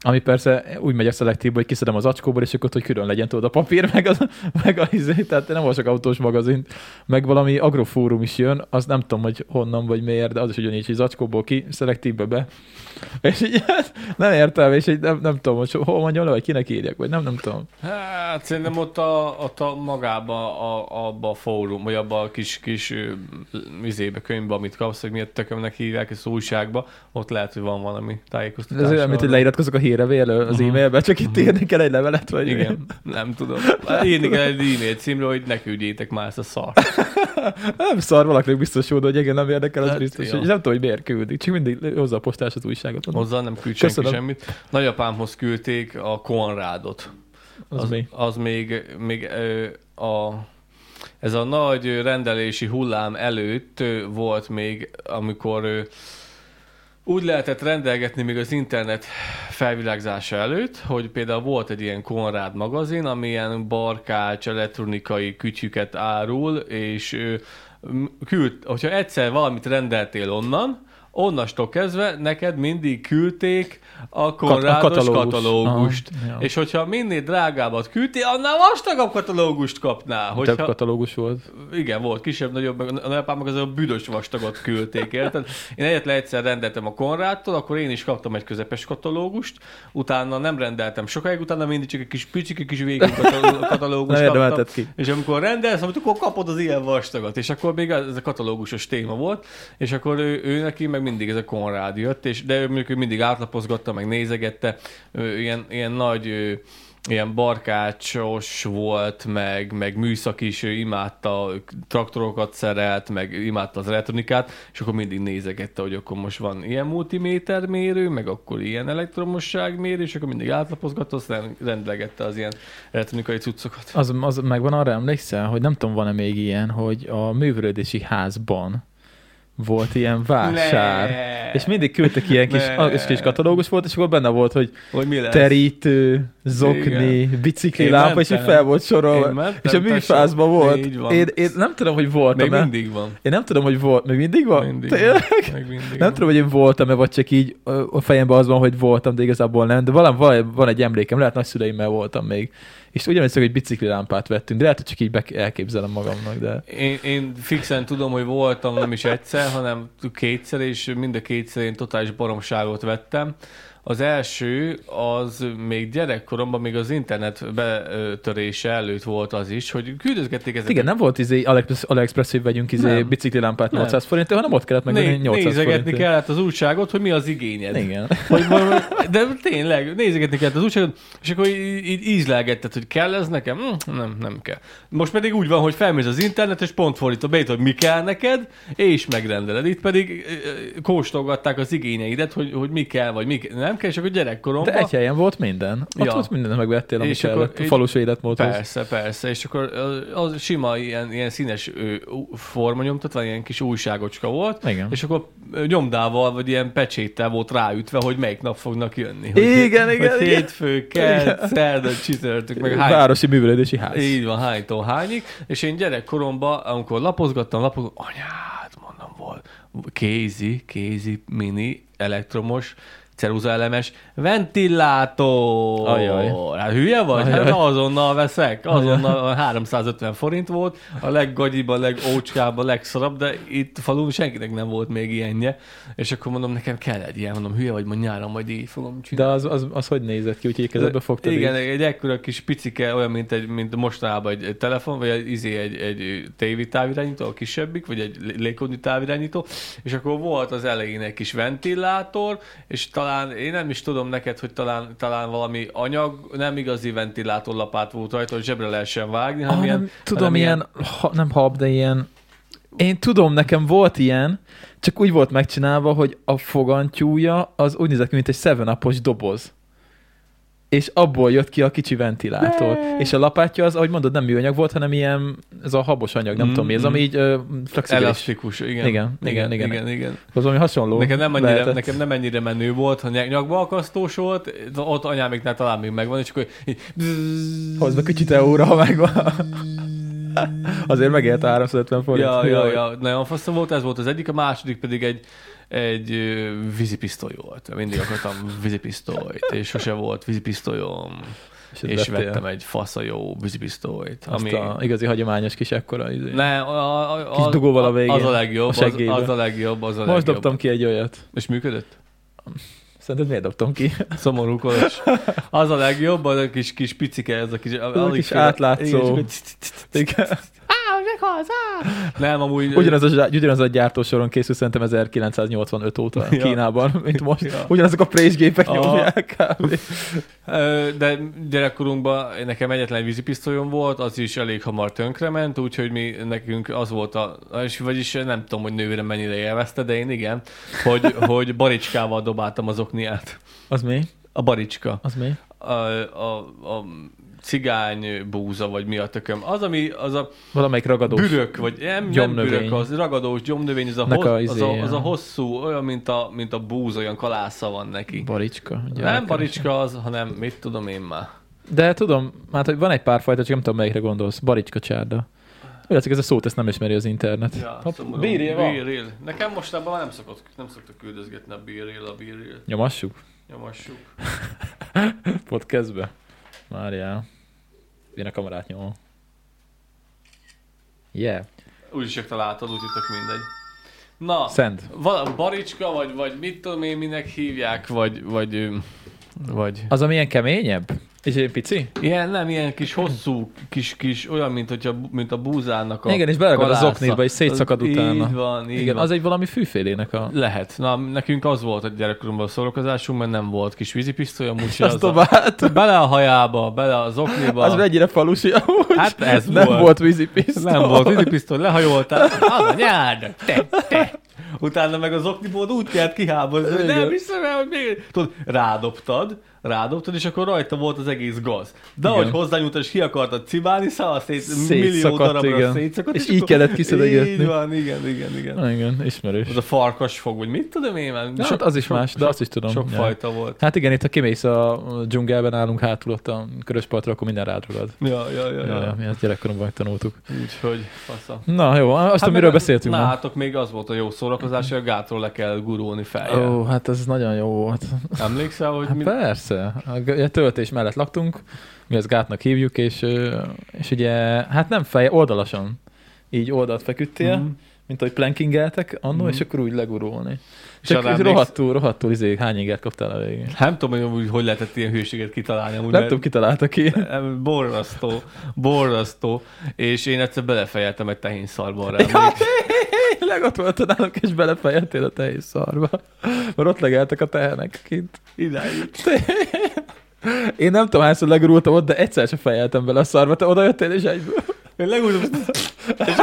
ami persze úgy megy a szelektívbe, hogy kiszedem az acskóból, és akkor hogy külön legyen tudod a papír, meg, az, meg a izé, tehát nem olvasok autós magazint, meg valami agrofórum is jön, az nem tudom, hogy honnan vagy miért, de az is ugyanígy, hogy az acskóból ki, szelektívbe be. És így nem értem, és így nem, nem tudom, hogy hol mondjam le, vagy kinek írjak, vagy nem, nem tudom. Hát szerintem ott a, ott a magába, a, abba a fórum, vagy abba a kis, kis ö, izébe, könyvbe, amit kapsz, hogy miért tökömnek hívják, ez újságba, ott lehet, hogy van valami Ez tájékoztatás. olyan, mint hogy leiratkozok a hírlevélről az Mhm. e-mailbe, csak itt írni kell egy levelet, vagy Igen, nem tudom. Írni kell egy e-mail címről, hogy ne küldjétek már ezt a szar. Nem szar, valakinek biztos jó, hogy igen, nem érdekel, az Hát, biztos. ja. És nem tudom, hogy miért küldik, csak mindig hozzá a postás az újságot. Hozzá nem küld senki Köszönöm. semmit. Nagyapámhoz küldték a Konrádot. Az, az, mi? az még, még ö, a ez a nagy rendelési hullám előtt volt még, amikor úgy lehetett rendelgetni még az internet felvilágzása előtt, hogy például volt egy ilyen Konrád magazin, ami ilyen barkács, elektronikai kütyüket árul, és küld, hogyha egyszer valamit rendeltél onnan, onnastól kezdve neked mindig küldték a konrádos katalógus. katalógust. Aha, ja. És hogyha minél drágábbat küldtél, annál vastagabb katalógust kapnál. Hogyha... Több katalógus volt. igen, volt kisebb, nagyobb, meg a nagyapám meg az a büdös vastagot küldték, érted? Én egyetlen egyszer rendeltem a Konrádtól, akkor én is kaptam egy közepes katalógust, utána nem rendeltem sokáig, utána mindig csak egy kis picsike kis végig kataló- katalógust kaptam. ki. És amikor rendelsz, amit akkor kapod az ilyen vastagot, és akkor még ez a katalógusos téma volt, és akkor ő, ő neki meg mindig ez a Konrád jött, és, de ő mondjuk mindig átlapozgatta, meg nézegette, ilyen, ilyen nagy ilyen barkácsos volt, meg, meg műszaki is, ő imádta, traktorokat szerelt, meg imádta az elektronikát, és akkor mindig nézegette, hogy akkor most van ilyen multiméter mérő, meg akkor ilyen elektromosságmérő, és akkor mindig átlapozgatta, aztán rendlegette az ilyen elektronikai cuccokat. Az, az megvan arra emlékszel, hogy nem tudom, van-e még ilyen, hogy a művelődési házban volt ilyen vásár. Ne. És mindig küldtek ilyen kis, Ne. kis, kis katalógus volt, és akkor benne volt, hogy Hogy mi lesz? terítő, zokni, bicikli Én lámpa, és így fel volt sorolva. És a műfázban volt. Én, én nem tudom, hogy voltam Még mindig van. Én nem tudom, hogy volt. Még mindig van? Mindig Tényleg? van. Még mindig Nem van. tudom, hogy én voltam-e, vagy csak így a fejemben az van, hogy voltam, de igazából nem. De valami, valami van egy emlékem, lehet nagyszüleimmel voltam még. És ugyanúgy hogy bicikli lámpát vettünk, de lehet, hogy csak így be- elképzelem magamnak, de... Én, én fixen tudom, hogy voltam nem is egyszer, hanem kétszer, és mind a kétszer én totális baromságot vettem. Az első, az még gyerekkoromban, még az internet betörése előtt volt az is, hogy küldözgették ezeket. Igen, nem volt izé AliExpress, hogy vegyünk izé Nem. bicikli lámpát Nem. 800 forintért, hanem ott kellett megvenni Né- 800 nézegetni forintért. kellett az újságot, hogy mi az igényed. Igen. Hogy, de tényleg, nézegetni kellett az újságot, és akkor így, így ízlelgetted, hogy kell ez nekem? Hm, nem, nem kell. Most pedig úgy van, hogy felmész az internet, és pont fordítva beírod, hogy mi kell neked, és megrendeled. Itt pedig kóstolgatták az igényeidet, hogy, hogy mi kell, vagy mi ke- nem kell, és akkor gyerekkoromban... De egy helyen volt minden. Ott Ja. volt mindent megvettél, ami És akkor. A így- falus életmódhoz. Persze, persze, és akkor az, az sima ilyen, ilyen színes formanyomtatva, ilyen kis újságocska volt, Igen. és akkor nyomdával, vagy ilyen pecséttel volt ráütve, hogy melyik nap fognak jönni. Hogy, Igen, igen, hogy igen. hétfő, kedd, Igen. szerda, csütörtök, meg hány, Városi művelődési ház. így van, hánytól hányig, és én gyerekkoromban, amikor lapozgattam, lapozgattam, anyád, mondom, volt kézi, kézi, mini, elektromos, ceruzaelemes ventilátor. Ajaj. Hát hülye vagy? Ajaj. Hát azonnal veszek. Azonnal 350 forint volt. A leggagyiba, a legócskább, a legszarabb, de itt falun senkinek nem volt még ilyenje. És akkor mondom, nekem kell egy ilyen. Mondom, hülye vagy, majd nyáron majd így fogom De csinálni. az, az, az hogy nézett ki, úgyhogy kezedbe fogtad Igen, így? egy ekkora kis picike, olyan, mint, egy, mint mostanában egy, egy telefon, vagy egy, izé, egy, egy tévé távirányító, a kisebbik, vagy egy légkodni távirányító, és akkor volt az elején egy kis ventilátor, és talán, én nem is tudom neked, hogy talán, talán valami anyag, nem igazi ventilátorlapát volt rajta, hogy zsebre lehessen vágni, hanem Ah, ilyen, nem, tudom, hanem ilyen, ha, nem hab, de ilyen, én tudom, nekem volt ilyen, csak úgy volt megcsinálva, hogy a fogantyúja az úgy nézett ki, mint egy 7 doboz. És abból jött ki a kicsi ventilátor. Ne. És a lapátja az, ahogy mondod, nem műanyag volt, hanem ilyen, ez a habos anyag, nem Mm, tudom mi, ez mm. ami így uh, flexibilis. Elasztikus, igen. Igen, igen, igen. igen, igen. Az valami hasonló. Nekem nem, ennyire, lehetett. nekem nem ennyire menő volt, ha ny- nyakba akasztós volt, ott anyámiknál talán még megvan, és akkor így... Hozd be kicsit euróra, ha megvan. Azért megélt a 350 forint. Ja, ja, ja, nagyon faszom volt, ez volt az egyik, a második pedig egy, egy vízipisztoly volt. Mindig akartam vízipisztolyt, és sose volt vízipisztolyom, És, és vettem egy fasza jó vízipisztolyt. Azt Ami... a igazi hagyományos kis ekkora. Izé. Ne, a, a, Kis a, dugóval a végén, Az a legjobb, a az, seggébe. az a legjobb, az a Most legjobb. dobtam ki egy olyat. És működött? Szerinted miért dobtam ki? Szomorú kolos. Az a legjobb, az a kis, kis picike, ez a kis... a kis átlátszó. Igen, akkor- Igen. Nem, amúgy... Ugyanaz a, ugyanaz a gyártósoron készül szerintem 1985 óta Ja. Kínában, mint most. Ja. Ugyanazok a présgépek Aha. nyomják kb. De gyerekkorunkban nekem egyetlen vízipisztolyom volt, az is elég hamar tönkrement, úgyhogy mi nekünk az volt a, és vagyis nem tudom, hogy nővére mennyire élvezte, de én igen, hogy, hogy baricskával dobáltam az okniát. Az mi? A baricska. Az mi? A, a, a cigány búza, vagy mi a tököm. Az, ami az a Valamelyik ragadós. bürök, vagy nem, nem Gyomnövény. bürök, az ragadós gyomnövény, az a, hos, a az, izé, a, az a hosszú, olyan, mint a, mint a búz, olyan kalásza van neki. Baricska. Nem baricska az, hanem mit tudom én már. De tudom, hát hogy van egy pár fajta, csak nem tudom melyikre gondolsz. Baricska csárda. Úgy látszik, ez a szót ezt nem ismeri az internet. Ja, szomorú. bírja van. Bíril. Nekem mostában már nem szokott, nem szoktak küldözgetni a bíril, a bíril. Nyomassuk Nyomassuk. podcastbe. Várjál. Én a kamerát nyomom. Yeah. Úgyis csak találtad, úgyhogy tök mindegy. Na, Szent. vala, baricska, vagy, vagy mit tudom én, minek hívják, vagy, vagy, vagy Az, ami ilyen keményebb? És egy pici? Ilyen, nem, ilyen kis hosszú, kis, kis, olyan, mint, hogyha, mint a búzának a Igen, és beleragad az oknidba, és szétszakad Az- utána. Így van, így Igen, van. az egy valami fűfélének a... Lehet. Na, nekünk az volt a gyerekkorunkban a szórakozásunk, mert nem volt kis vízipisztolyom, úgyhogy Azt az a, bele a hajába, bele az okniba. Az mennyire falusi amúgy. Hát ez nem volt. volt vízipisztoly. Nem volt vízipisztoly, lehajoltál. Az a nyárd, te, te. Utána meg az kellett kiháborzni, hogy nem hiszem el, hogy még... Tudod, rádobtad, rádobtad, és akkor rajta volt az egész gaz. De Igen. ahogy hozzányúltad, és ki akartad cibálni, száll szét, millió darabra igen. szétszakadt. És akkor- így kellett kiszedegetni. Így van, igen, igen, igen. Na, igen, ismerős. Az a farkas fog, vagy mit tudom én már. Na, hát az is más, de azt is tudom. Sok Ja. fajta volt. Hát igen, itt ha kimész a dzsungelben állunk hátul ott a köröspartra, akkor minden rád ragad. Ja, ja, ja. Ja, ja. ja, mi ezt gyerekkorunkban tanultuk. Úgyhogy, fasza. Na jó, azt hát meg- miről beszéltünk már? Nálatok még az volt a jó szórakozás, hogy a gátról le kell gurulni fejjel. Ó, hát ez nagyon jó volt. Emlékszel, hogy Hát mi... persze. A g- a töltés mellett laktunk, mi az gátnak hívjuk, és, és ugye, hát nem fej, oldalasan. Így oldalt feküdtél, Mhm. mint ahogy plankingeltek annó, Mhm. és akkor úgy legurulni. Csak így emléksz- rohadtul, rohadtul izé, hány ingert kaptál a végén? Nem tudom, hogy hogy lehetett ilyen hőséget kitalálni. Amúgy, Nem tudom, kitalálta ki. Nem, Borzasztó, borzasztó. És én egyszer belefejeltem egy tehén szarba rá. Tényleg ott voltad nálunk, és belefejeltél a tehész szarba. Mert ott legeltek a tehenek kint. Idáig. Én nem tudom, hányszor legurultam ott, de egyszer sem fejeltem bele a szarba. Te oda jöttél, és egyből. Én legújabb... És.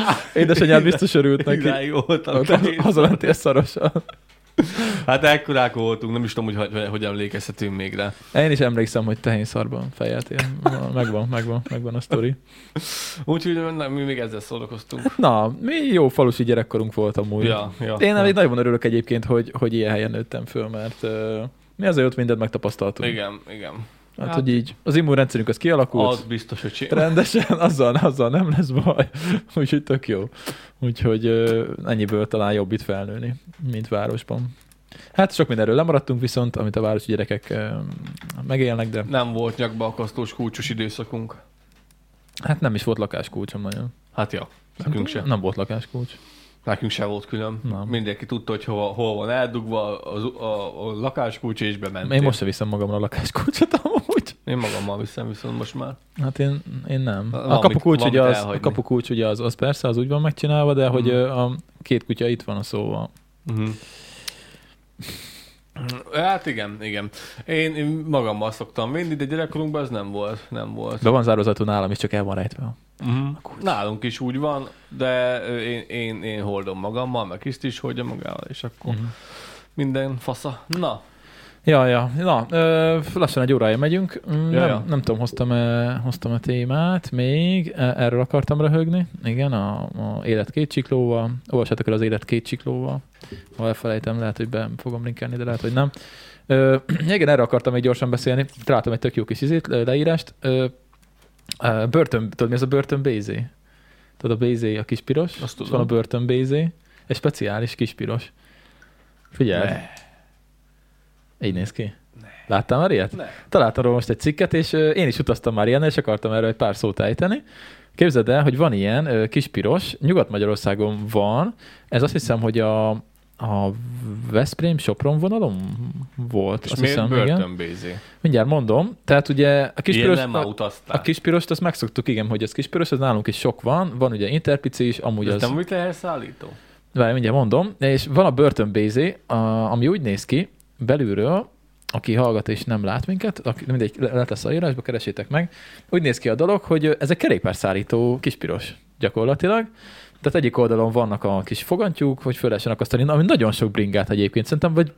Édesanyád biztos örült neki. Idáig voltam. Hazamentél szarosan. Hát ekkorák voltunk, nem is tudom, hogy, hogy, hogy emlékezhetünk még rá. Én is emlékszem, hogy tehén szarban fejeltél. Megvan, megvan, megvan a sztori. Úgyhogy nem, mi még ezzel szórakoztunk. Na, mi jó falusi gyerekkorunk volt amúgy. Ja, ja, Én ja. nagyon örülök egyébként, hogy, hogy ilyen helyen nőttem föl, mert uh, mi azért ott mindent megtapasztaltunk. Igen, igen. Hát, Hát- hogy így az immunrendszerünk az kialakult. Az biztos, hogy csinál. Rendesen, azzal, azzal nem lesz baj. Úgyhogy tök jó. Úgyhogy ennyiből talán jobb itt felnőni, mint városban. Hát sok mindenről lemaradtunk viszont, amit a városi gyerekek megélnek, de Nem volt nyakba akasztós kulcsos időszakunk. hát nem is volt lakáskulcsom nagyon. Hát ja, nekünk se. Nem volt lakáskulcs. Nekünk se volt külön. Nem. Mindenki tudta, hogy hova, hol van eldugva az, a, a lakáskulcs, és bementél. Én most sem viszem magamra a lakáskulcsot amúgy. Én magammal viszem viszont most már. Hát én, én nem. Van A kapukulcs, ugye az, a kapukulcs ugye az, az persze, az úgy van megcsinálva, de hogy Mhm. a két kutya itt van a szóval. Uh-huh. Hát igen, igen. Én, én magammal szoktam vinni, de gyerekkorunkban ez nem volt. Nem volt. Be van zározatú nálam, és csak el van rejtve. Uh-huh. Nálunk is úgy van, de én, én, én hordom magammal, meg Kriszt is hordja magával, és akkor Mhm. minden fasza. Na, Ja, ja. Na, ö, lassan egy órája megyünk. Mm, Ja, nem, ja. nem tudom, hoztam-e, hoztam a témát még. Erről akartam röhögni. Igen, a, a élet két csiklóval. Olvassátok el az élet két csiklóval. Ha elfelejtem, lehet, hogy be fogom linkelni, de lehet, hogy nem. Ö, igen, erről akartam még gyorsan beszélni. Találtam egy tök jó kis izét, leírást. Ö, ö, börtön, tudod mi az a börtön bézé? Tudod, a bézé a kispiros, Azt és tudom. van a börtön bézé, egy speciális kispiros. Figyelj, ne. így néz ki. Láttál már ilyet? Ne. Találtam róla most egy cikket, és én is utaztam már ilyen, és akartam erről egy pár szót ejteni. Képzeld el, hogy van ilyen kispiros, Nyugat-Magyarországon van, ez azt hiszem, hogy a, a Veszprém-Sopron vonalon volt. És azt miért hiszem, igen. börtönbézi? Mindjárt mondom. Tehát ugye a kispiros, nem a, utaztál. a kispirost azt megszoktuk, igen, hogy az kispiros, az nálunk is sok van, van ugye interpici is, amúgy Ez az... nem úgy lehelszállító? Várj, mindjárt mondom. És van a börtönbézé, a, ami úgy néz ki, belülről, aki hallgat és nem lát minket, aki, mindegy, le lesz a írásba, keresétek meg. Úgy néz ki a dolog, hogy ez egy kerékpárszállító kispiros gyakorlatilag. Tehát egyik oldalon vannak a kis fogantyúk, hogy föl lehessen akasztani, ami nagyon sok bringát egyébként. Szerintem vagy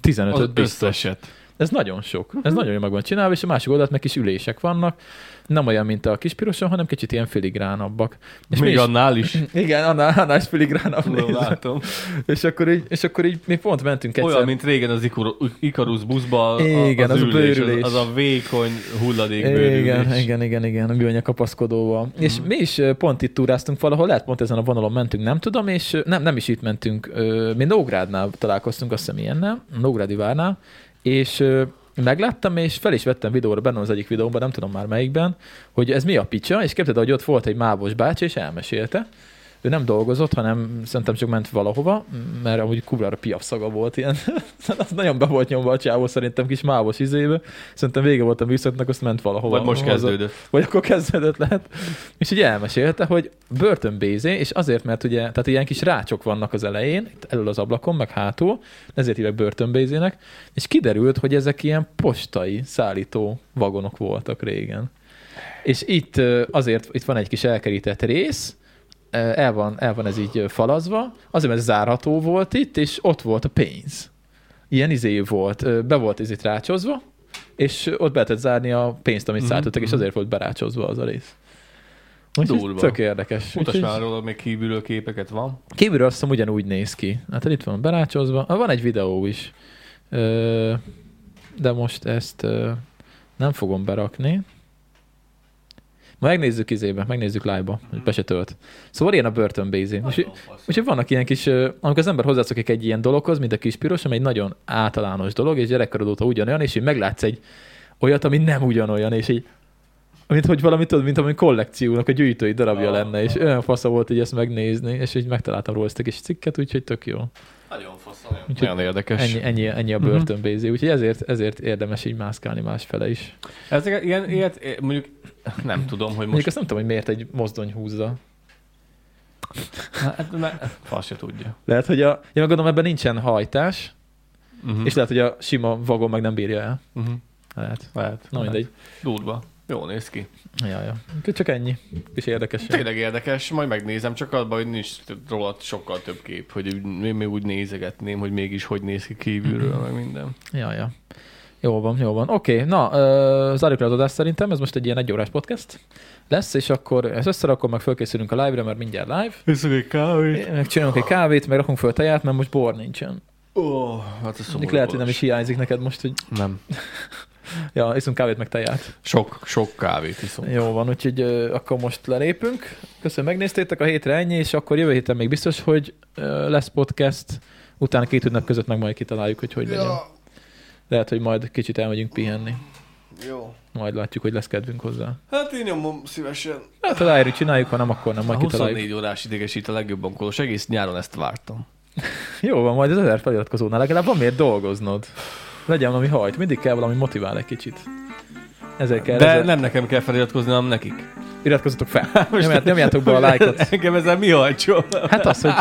15 Az biztos. összeset. Ez nagyon sok. Ez nagyon jól meg van csinálva, és a másik oldalt meg kis ülések vannak. Nem olyan, mint a kis piroson, hanem kicsit ilyen filigránabbak. És Még is- annál is. Igen, annál, annál is filigránabb Tudom, látom. És akkor, így, és akkor így mi pont mentünk egyszer. Olyan, mint régen az Ikarus, buszba a- Igen, az a ülés, bőrülés. Az, az a vékony hulladék bőrülés. Igen, igen, igen, igen, a műanyag kapaszkodóval. Mm. És mi is pont itt túráztunk valahol, lehet pont ezen a vonalon mentünk, nem tudom, és nem, nem is itt mentünk, mi Nógrádnál találkoztunk, azt hiszem ilyennel, Nógrádi várnál, és megláttam, és fel is vettem videóra, benne az egyik videóban, nem tudom már melyikben, hogy ez mi a picsa, és képzeld, hogy ott volt egy mávos bácsi, és elmesélte, ő nem dolgozott, hanem szerintem csak ment valahova, mert amúgy kurvára piaf szaga volt ilyen. az nagyon be volt nyomva a csávó szerintem kis mávos izébe. Szerintem vége volt a műszaknak, azt ment valahova. Vagy most kezdődött. Vagy akkor kezdődött lehet. És ugye elmesélte, hogy börtönbézé, és azért, mert ugye, tehát ilyen kis rácsok vannak az elején, itt elől az ablakon, meg hátul, ezért hívják börtönbézének, és kiderült, hogy ezek ilyen postai szállító vagonok voltak régen. És itt azért, itt van egy kis elkerített rész, el van, el van ez így falazva, azért, mert zárható volt itt, és ott volt a pénz. Ilyen izé volt, be volt ez itt rácsozva, és ott be lehetett zárni a pénzt, amit Mhm, szállítottak, és mhm. azért volt berácsozva az a rész. Durva. Tök érdekes. Mutas Úgyhogy már róla, még kívülről képeket van. Kívülről azt hiszem ugyanúgy néz ki. Hát itt van berácsozva. Ah, Van egy videó is. De most ezt nem fogom berakni. Ma megnézzük izébe, megnézzük live-ba, hogy be se tölt. Szóval ilyen a börtönbézi. És, Úgyhogy vannak ilyen kis, amikor az ember hozzászokik egy ilyen dologhoz, mint a kis piros, ami egy nagyon általános dolog, és gyerekkorod óta ugyanolyan, és így meglátsz egy olyat, ami nem ugyanolyan, és így mint hogy valami, tudod, mint ami kollekciónak a gyűjtői darabja Ah, lenne, és olyan fasza volt így ezt megnézni, és így megtaláltam róla ezt a kis cikket, úgyhogy tök jó. Nagyon fasz, nagyon, Úgyhogy nagyon érdekes. Ennyi, ennyi, ennyi a Mhm. börtönbézi, úgyhogy ezért, ezért érdemes így mászkálni másfele is. Ezek ilyen, ilyet, mondjuk nem tudom, hogy Mondjuk most... azt nem tudom, hogy miért egy mozdony húzza. Hát, fasz se tudja. Lehet, hogy a, én meg gondolom, ebben nincsen hajtás, Uh-huh. és lehet, hogy a sima vagon meg nem bírja el. uh-huh. Lehet. Lehet. Na lehet. mindegy. Durva. Jól néz ki. Ja, ja. Úgyhogy Csak ennyi. Kis érdekes. Tényleg érdekes, majd megnézem, csak abban, hogy nincs róla sokkal több kép, hogy én még úgy nézegetném, hogy mégis hogy néz ki kívülről, meg minden. Ja, ja. Jó van, jó van. Oké, na, ö, zárjuk le az adást szerintem, ez most egy ilyen egyórás podcast lesz, és akkor ezt összerakom, meg fölkészülünk a live-re, mert mindjárt live. Viszont egy kávét. Meg csinálunk egy kávét, meg rakunk föl teját, mert most bor nincsen. Ó, oh, hát ez Szomorú lehet, hogy nem is hiányzik neked most, hogy Nem. ja, iszunk kávét, meg teját. Sok, sok kávét iszom. Jó van, úgyhogy akkor most lelépünk. Köszönöm, megnéztétek a hétre ennyi, és akkor jövő héten még biztos, hogy lesz podcast. Utána két ünnep között meg majd kitaláljuk, hogy hogy legyen. Lehet, hogy majd kicsit elmegyünk pihenni. jó. Majd látjuk, hogy lesz kedvünk hozzá. Hát én nyomom szívesen. Hát ha ráérünk, csináljuk, ha nem, akkor nem, A majd kitaláljuk. 24 órás idegesít a legjobban kolos. Egész nyáron ezt vártam. Jó van, majd az ezer feliratkozónál legalább van miért dolgoznod. Legyen valami hajt, mindig kell valami motivál egy kicsit. Ezért kell, De ezért... nem nekem kell feliratkozni, hanem nekik. iratkozzatok fel. Nyomját, nyomjátok be a lájkot. Engem ezzel mi hajtsol? Hát az, hogy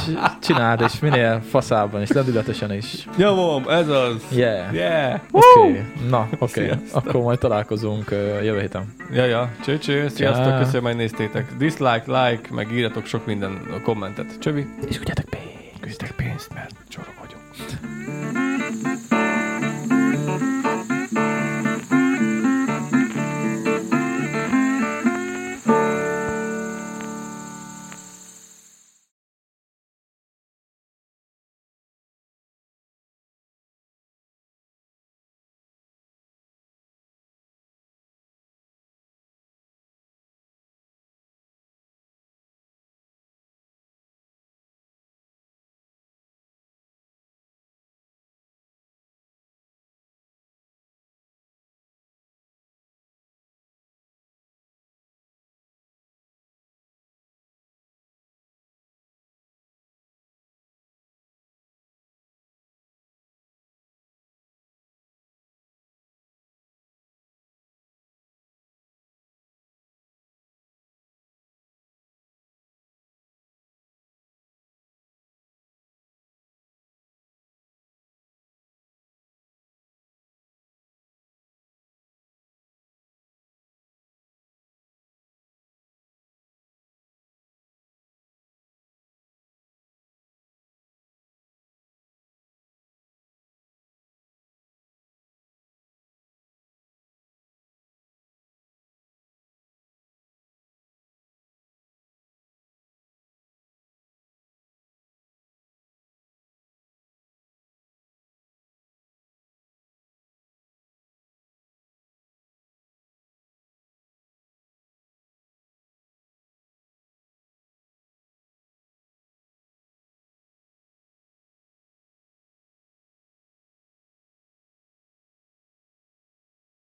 csináld, és minél faszában, és lendületesen is. Nyomom, ez az. Yeah. Yeah. Oké, okay. na, oké. Okay. Sziasztok. Akkor majd találkozunk uh, jövő héten. Ja, ja. Cső, cső. Sziasztok, Ciao. köszönöm, hogy néztétek. Dislike, like, meg írjatok sok minden kommentet. Csövi. És küldjetek pénzt. Küldtek pénzt, mert csak